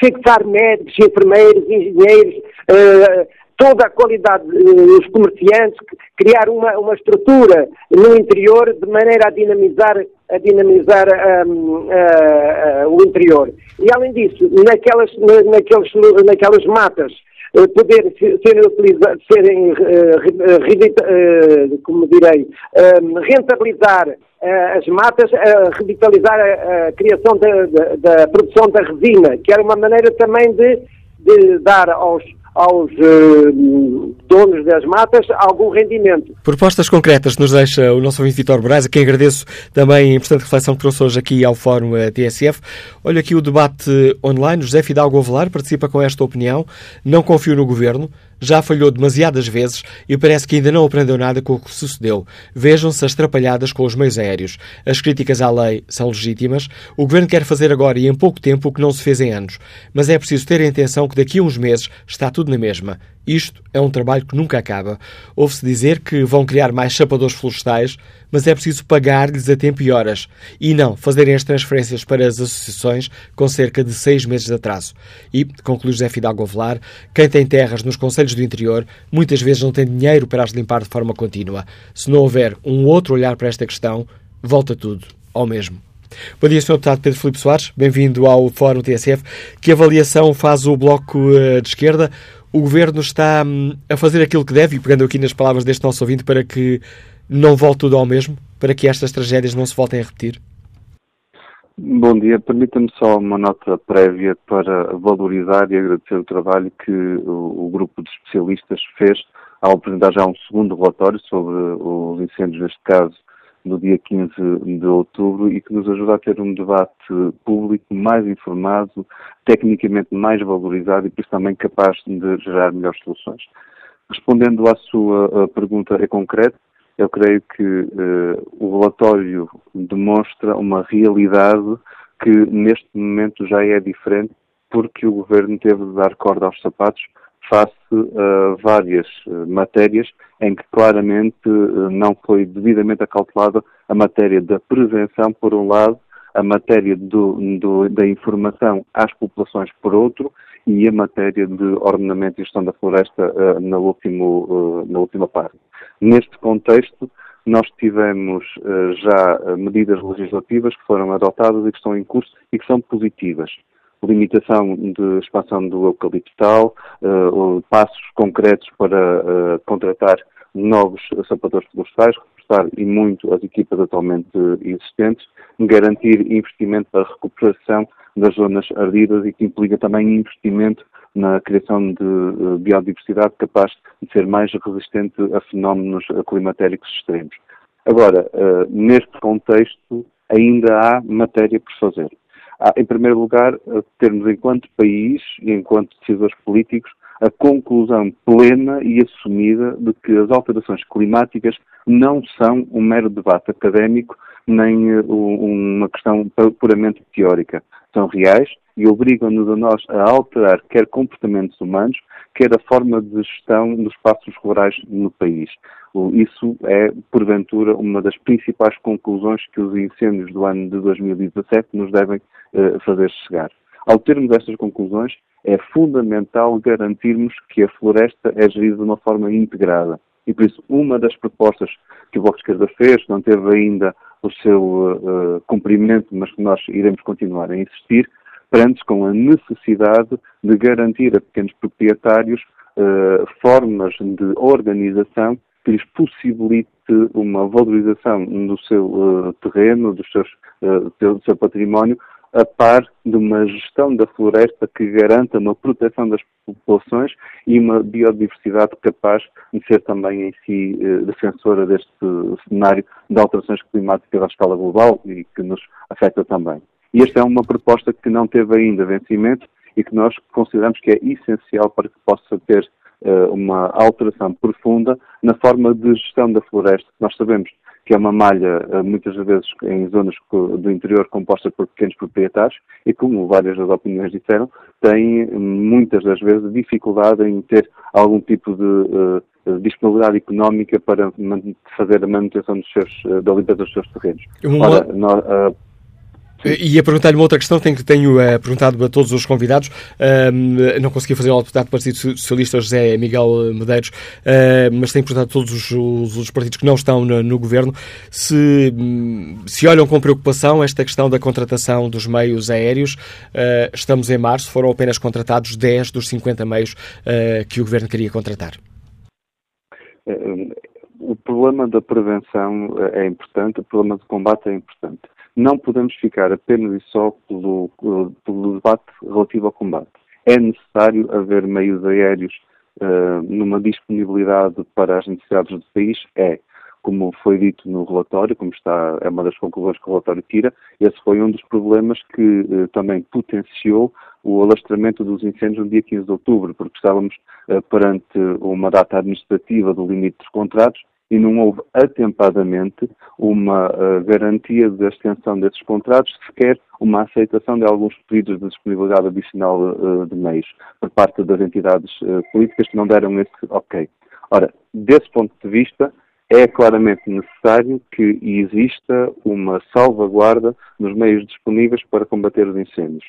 fixar médicos, enfermeiros, engenheiros, uh, toda a qualidade, uh, comerciantes, criar uma, uma estrutura no interior de maneira a dinamizar, a dinamizar um, uh, o interior. E além disso, naquelas, naquelas, naquelas matas eh, poder serem utilizados, uh, uh, como direi, rentabilizar as matas, revitalizar a, criação da, da, da, produção da resina, que era uma maneira também de, de dar aos, aos uh, donos das matas algum rendimento. Propostas concretas nos deixa o nosso ouvinte Vitor Moraes, a quem agradeço também a importante reflexão que trouxe hoje aqui ao Fórum eh, TSF. Olha aqui o debate online. José Fidalgo Avelar participa com esta opinião. Não confio no governo já falhou demasiadas vezes e parece que ainda não aprendeu nada com o que sucedeu. Vejam-se as atrapalhadas com os meios aéreos. As críticas à lei são legítimas. O governo quer fazer agora e em pouco tempo o que não se fez em anos. Mas é preciso ter a intenção que daqui a uns meses está tudo na mesma. Isto é um trabalho que nunca acaba. Ouve-se dizer que vão criar mais chapadores florestais, mas é preciso pagar-lhes a tempo e horas. E não fazerem as transferências para as associações com cerca de seis meses de atraso. E, conclui José Fidalgo Avelar, quem tem terras nos conselhos do interior muitas vezes não tem dinheiro para as limpar de forma contínua. Se não houver um outro olhar para esta questão, volta tudo ao mesmo. Bom dia, Sr. Deputado Pedro Filipe Soares. Bem-vindo ao Fórum TSF. Que avaliação faz o Bloco eh, de Esquerda? O governo está hum, a fazer aquilo que deve, e pegando aqui nas palavras deste nosso ouvinte, para que não volte tudo ao mesmo, para que estas tragédias não se voltem a repetir? Bom dia, permita-me só uma nota prévia para valorizar e agradecer o trabalho que o, o, grupo de especialistas fez ao apresentar já um segundo relatório sobre os incêndios, neste caso, no dia 15 de outubro e que nos ajuda a ter um debate público mais informado, tecnicamente mais valorizado e por isso também capaz de gerar melhores soluções. Respondendo à sua pergunta em concreto, eu creio que uh, o relatório demonstra uma realidade que neste momento já é diferente porque o governo teve de dar corda aos sapatos face a várias eh, matérias em que claramente eh, não foi devidamente acautelada a matéria da prevenção, por um lado, a matéria do, do, da informação às populações, por outro, e a matéria de ordenamento e gestão da floresta uh, na, último, uh, na última parte. Neste contexto, nós tivemos uh, já medidas legislativas que foram adotadas e que estão em curso e que são positivas limitação de expansão do eucaliptal, uh, passos concretos para uh, contratar novos sapadores florestais, reforçar e muito as equipas atualmente existentes, garantir investimento para a recuperação das zonas ardidas e que implica também investimento na criação de uh, biodiversidade capaz de ser mais resistente a fenómenos climatéricos extremos. Agora, neste contexto, ainda há matéria por fazer. Há, em primeiro lugar, termos enquanto país e enquanto decisores políticos a conclusão plena e assumida de que as alterações climáticas não são um mero debate académico nem eh, uma questão puramente teórica. São reais e obrigam-nos a nós a alterar quer comportamentos humanos, quer a forma de gestão dos espaços rurais no país. Isso é, porventura, uma das principais conclusões que os incêndios do ano de 2017 nos devem uh, fazer chegar. Ao termos estas conclusões, é fundamental garantirmos que a floresta é gerida de uma forma integrada. E por isso, uma das propostas que o Bloco de Esquerda fez, não teve ainda o seu uh, cumprimento, mas que nós iremos continuar a insistir, prende-se com a necessidade de garantir a pequenos proprietários uh, formas de organização que lhes possibilite uma valorização do seu uh, terreno, dos seus, do seu património, a par de uma gestão da floresta que garanta uma proteção das populações e uma biodiversidade capaz de ser também em si eh, defensora deste cenário de alterações climáticas à escala global e que nos afeta também. E esta é uma proposta que não teve ainda vencimento e que nós consideramos que é essencial para que possa ter uh, uma alteração profunda na forma de gestão da floresta. Nós sabemos que é uma malha, eh, muitas vezes em zonas do interior composta por pequenos proprietários e, como várias das opiniões disseram, tem muitas das vezes dificuldade em ter algum tipo de uh, disponibilidade económica para fazer a manutenção dos seus, da limpeza dos seus terrenos. Ora, nós, e a perguntar-lhe uma outra questão, tenho, tenho uh, perguntado a todos os convidados, uh, não consegui fazer ao deputado do Partido Socialista José Miguel Medeiros, uh, mas tenho perguntado a todos os, os, os, partidos que não estão no, no governo se, se olham com preocupação esta questão da contratação dos meios aéreos. Eh, estamos em março, foram apenas contratados 10 dos 50 meios que o governo queria contratar. O problema da prevenção é importante, o problema de combate é importante não podemos ficar apenas e só pelo, pelo debate relativo ao combate. É necessário haver meios aéreos uh, numa disponibilidade para as necessidades do país? É. Como foi dito no relatório, como está, é uma das conclusões que o relatório tira, esse foi um dos problemas que uh, também potenciou o alastramento dos incêndios no dia 15 de outubro, porque estávamos uh, perante uma data administrativa do limite dos contratos e não houve atempadamente uma uh, garantia de extensão desses contratos, sequer uma aceitação de alguns pedidos de disponibilidade adicional uh, de meios por parte das entidades uh, políticas que não deram esse ok. Ora, desse ponto de vista, é claramente necessário que exista uma salvaguarda nos meios disponíveis para combater os incêndios.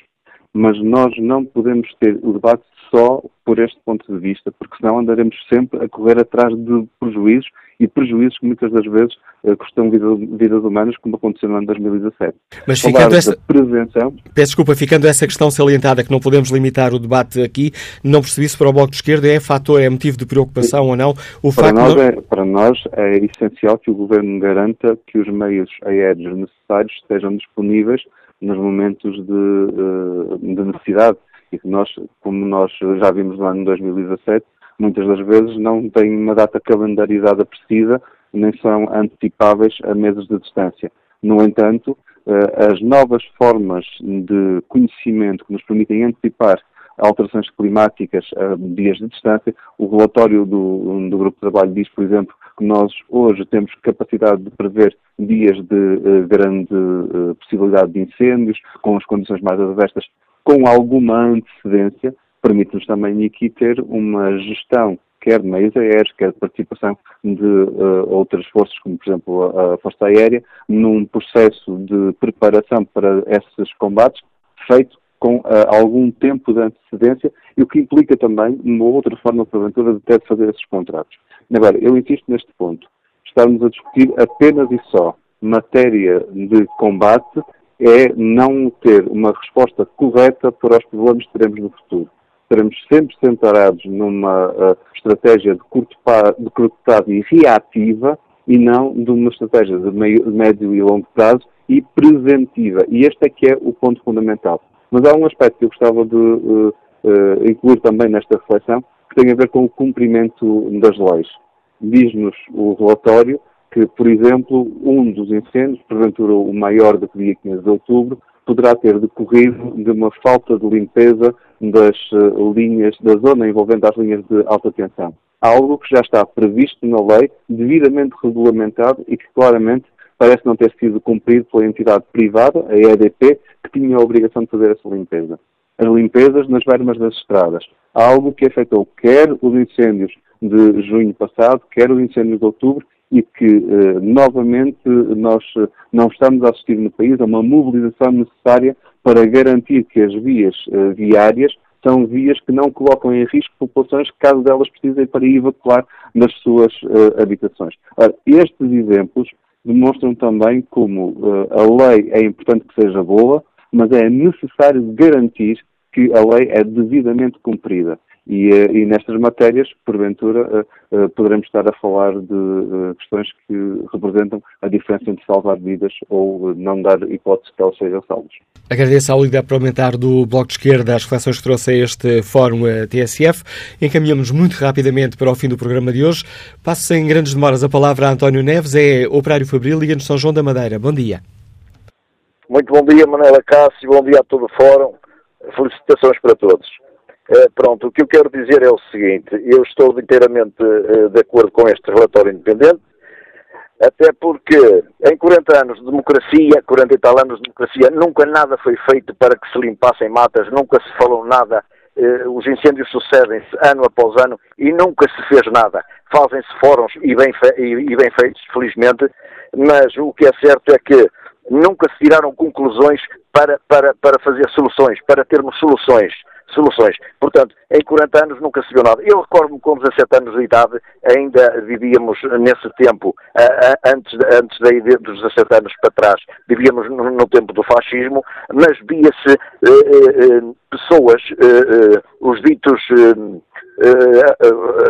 Mas nós não podemos ter o debate só por este ponto de vista, porque senão andaremos sempre a correr atrás de prejuízos e prejuízos que muitas das vezes uh, custam vida, vidas humanas, como aconteceu no ano de 2017. Mas ficando essa... prevenção... Peço desculpa, ficando essa questão salientada, que não podemos limitar o debate aqui, não percebi se para o Bloco de Esquerda é fator, é motivo de preocupação Sim. ou não o para facto... Nós de... é, para nós é essencial que o Governo garanta que os meios aéreos necessários estejam disponíveis nos momentos de, uh, de necessidade e que nós, como nós já vimos no ano de 2017, muitas das vezes não têm uma data calendarizada precisa, nem são antecipáveis a meses de distância. No entanto, eh, as novas formas de conhecimento que nos permitem antecipar alterações climáticas a dias de distância. O relatório do, do, Grupo de Trabalho diz, por exemplo, que nós hoje temos capacidade de prever dias de uh, grande uh, possibilidade de incêndios, com as condições mais adversas, com alguma antecedência, permite-nos também aqui ter uma gestão, quer de meios aéreos, quer de participação de uh, outras forças, como por exemplo a, a Força Aérea, num processo de preparação para esses combates, feito com uh, algum tempo de antecedência, e o que implica também uma outra forma, porventura, de ter de fazer esses contratos. Agora, eu insisto neste ponto. Estamos a discutir apenas e só matéria de combate é não ter uma resposta correta para os problemas que teremos no futuro estaremos sempre centrados numa uh, estratégia de curto, de curto prazo e reativa e não de uma estratégia de, meio, médio e longo prazo e preventiva. E este é que é o ponto fundamental. Mas há um aspecto que eu gostava de uh, uh, incluir também nesta reflexão, que tem a ver com o cumprimento das leis. Diz-nos o relatório que, por exemplo, um dos incêndios, porventura o maior do dia 15 de outubro, poderá ter decorrido de uma falta de limpeza das uh, linhas, da zona envolvendo as linhas de alta tensão. Algo que já está previsto na lei, devidamente regulamentado e que claramente parece não ter sido cumprido pela entidade privada, a EDP, que tinha a obrigação de fazer essa limpeza. As limpezas nas bermas das estradas. Algo que afetou quer os incêndios de junho passado, quer os incêndios de outubro, e que, eh, novamente, nós eh, não estamos a assistir no país a uma mobilização necessária para garantir que as vias eh, viárias são vias que não colocam em risco populações caso delas precisem para evacuar das suas uh, habitações. Ora, estes exemplos demonstram também como uh, a lei é importante que seja boa, mas é necessário garantir que a lei é devidamente cumprida. E, eh, e, nestas matérias, porventura, uh, uh, poderemos estar a falar de uh, questões que representam a diferença entre salvar vidas ou não dar hipótese que elas sejam salvas. Agradeço ao líder parlamentar do Bloco de Esquerda as reflexões que trouxe a este Fórum TSF. Encaminhamos muito rapidamente para o fim do programa de hoje. Passo sem grandes demoras a palavra a António Neves, é operário Fabril, Liga de São João da Madeira. Bom dia. Muito bom dia, Manuela Cássio, bom dia a todo o Fórum. Felicitações para todos. Uh, pronto, o que eu quero dizer é o seguinte: eu estou inteiramente uh, de acordo com este relatório independente, até porque em 40 anos de democracia, 40 e tal anos de democracia, nunca nada foi feito para que se limpassem matas, nunca se falou nada. Uh, os incêndios sucedem-se ano após ano e nunca se fez nada. Fazem-se fóruns e bem, e, e bem feitos, felizmente, mas o que é certo é que nunca se tiraram conclusões para, para, para fazer soluções, para termos soluções soluções. Portanto, em 40 anos nunca se viu nada. Eu recordo-me com 17 anos de idade, ainda vivíamos nesse tempo, antes, antes daí dos 17 anos para trás, vivíamos no, tempo do fascismo, mas via-se eh, eh, eh pessoas, eh, eh, os ditos uh,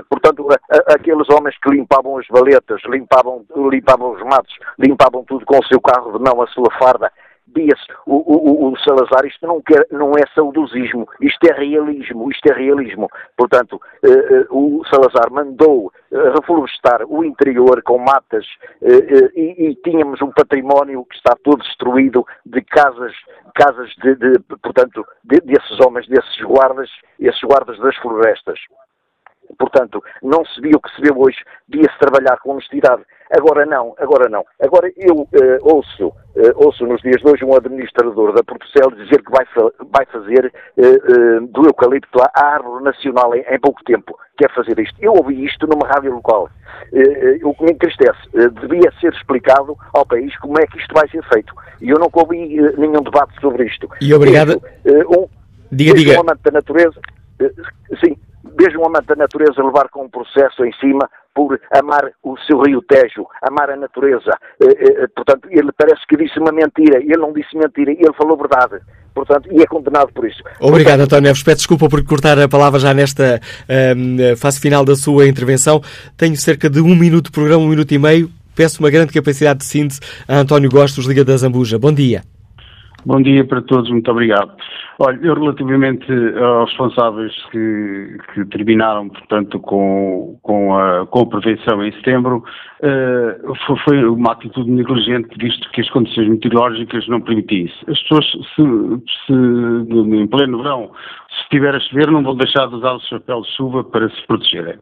portanto, aqueles homens que limpavam as valetas, limpavam, limpavam os matos, limpavam tudo com o seu carro de mão, a sua farda, via-se o, o, o, Salazar, isto não, quer, não é saudosismo, isto é realismo, isto é realismo. Portanto, uh, uh, o Salazar mandou uh, reflorestar o interior com matas e, e, tínhamos um património que está todo destruído de casas, casas de, de portanto, de, desses homens, desses guardas, esses guardas das florestas. Portanto, não se viu o que se vê hoje, via-se trabalhar com honestidade. Agora não, agora não. Agora eu uh, ouço, uh, ouço nos dias de hoje um administrador da Portucel dizer que vai, fa vai fazer uh, do eucalipto a árvore nacional em, em, pouco tempo. Quer fazer isto. Eu ouvi isto numa rádio local. o que me entristece, devia ser explicado ao país como é que isto vai ser feito. E eu nunca ouvi nenhum debate sobre isto. E obrigado. um, diga, diga. Um amante da natureza, sim, vejo um amante da natureza levar com um processo em cima por amar o seu rio Tejo, amar a natureza. Eh, eh, portanto, ele parece que disse uma mentira. Ele não disse mentira, ele falou verdade. Portanto, e é condenado por isso. Obrigado, Portanto, António Neves. Peço desculpa por cortar a palavra já nesta um, ehm, fase final da sua intervenção. Tenho cerca de um minuto de programa, um minuto e meio. Peço uma grande capacidade de síntese a António Gostos, Liga da Zambuja. Bom dia. Bom dia para todos, muito obrigado. Olha, eu relativamente aos responsáveis que, que terminaram, portanto, com, com, a, com a prevenção em setembro, uh, foi, foi, uma atitude negligente, visto que as condições meteorológicas não permitiam isso. As pessoas, se, se, em pleno verão, se estiver a chover, não vão deixar de usar o chapéu de chuva para se protegerem.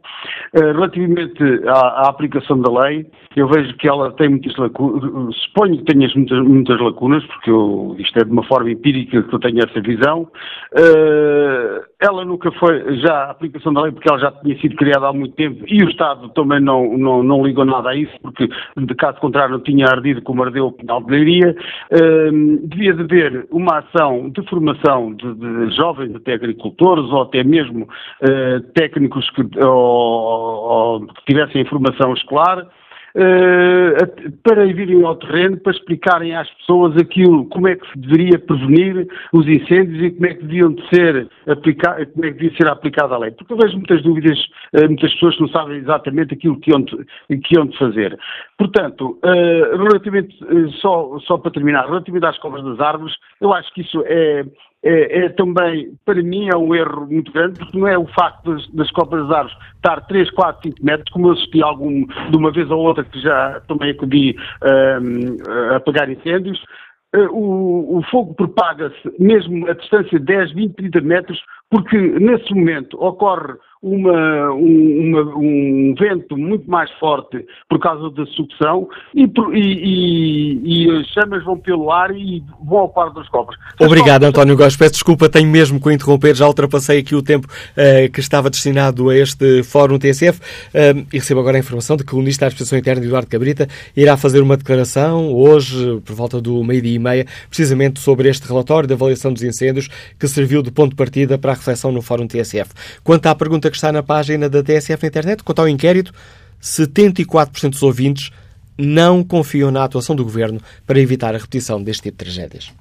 Uh, relativamente à, à, aplicação da lei, eu vejo que ela tem muitas lacunas, suponho que tenha muitas, muitas lacunas, porque eu, isto é de uma forma empírica que eu tenho essa visão, Uh, ela nunca foi, já a aplicação da lei, porque ela já tinha sido criada há muito tempo e o Estado também não, não, não ligou nada a isso, porque de caso contrário não tinha ardido como ardeu o penal de Leiria. Uh, devia de haver uma ação de formação de, de jovens, até agricultores ou até mesmo uh, técnicos que, ou, ou, que tivessem formação escolar uh, para virem ao terreno, para explicarem às pessoas aquilo, como é que se deveria prevenir os incêndios e como é que deviam de ser aplicar, como é que devia ser aplicada a lei. Porque eu vejo muitas dúvidas, uh, muitas pessoas não sabem exatamente aquilo que iam de, que iam de fazer. Portanto, uh, relativamente, só, só para terminar, relativamente às cobras das árvores, eu acho que isso é, é, é, também, para mim, é um erro muito grande, porque não é o facto das, das copas das árvores estar 3, 4, 5 metros, como eu assisti algum, de uma vez ou outra que já também acudi um, a apagar incêndios, uh, o, o, fogo propaga-se mesmo a distância de 10, 20, 30 metros, porque nesse momento ocorre uma, um, uma, um, vento muito mais forte por causa da sucção e, e, e, as chamas vão pelo ar e vão ao par das copas. Obrigado, António Góes. Peço desculpa, tenho mesmo que o interromper, já ultrapassei aqui o tempo uh, que estava destinado a este Fórum TSF uh, e recebo agora a informação de que o Ministro da Administração Interna, Eduardo Cabrita, irá fazer uma declaração hoje, por volta do meio-dia e meia, precisamente sobre este relatório de avaliação dos incêndios que serviu de ponto de partida para a reflexão no Fórum TSF. Quanto à pergunta que está na página da TSF na internet, quanto ao inquérito, 74% dos ouvintes não confiam na atuação do governo para evitar a repetição deste tipo de tragédias.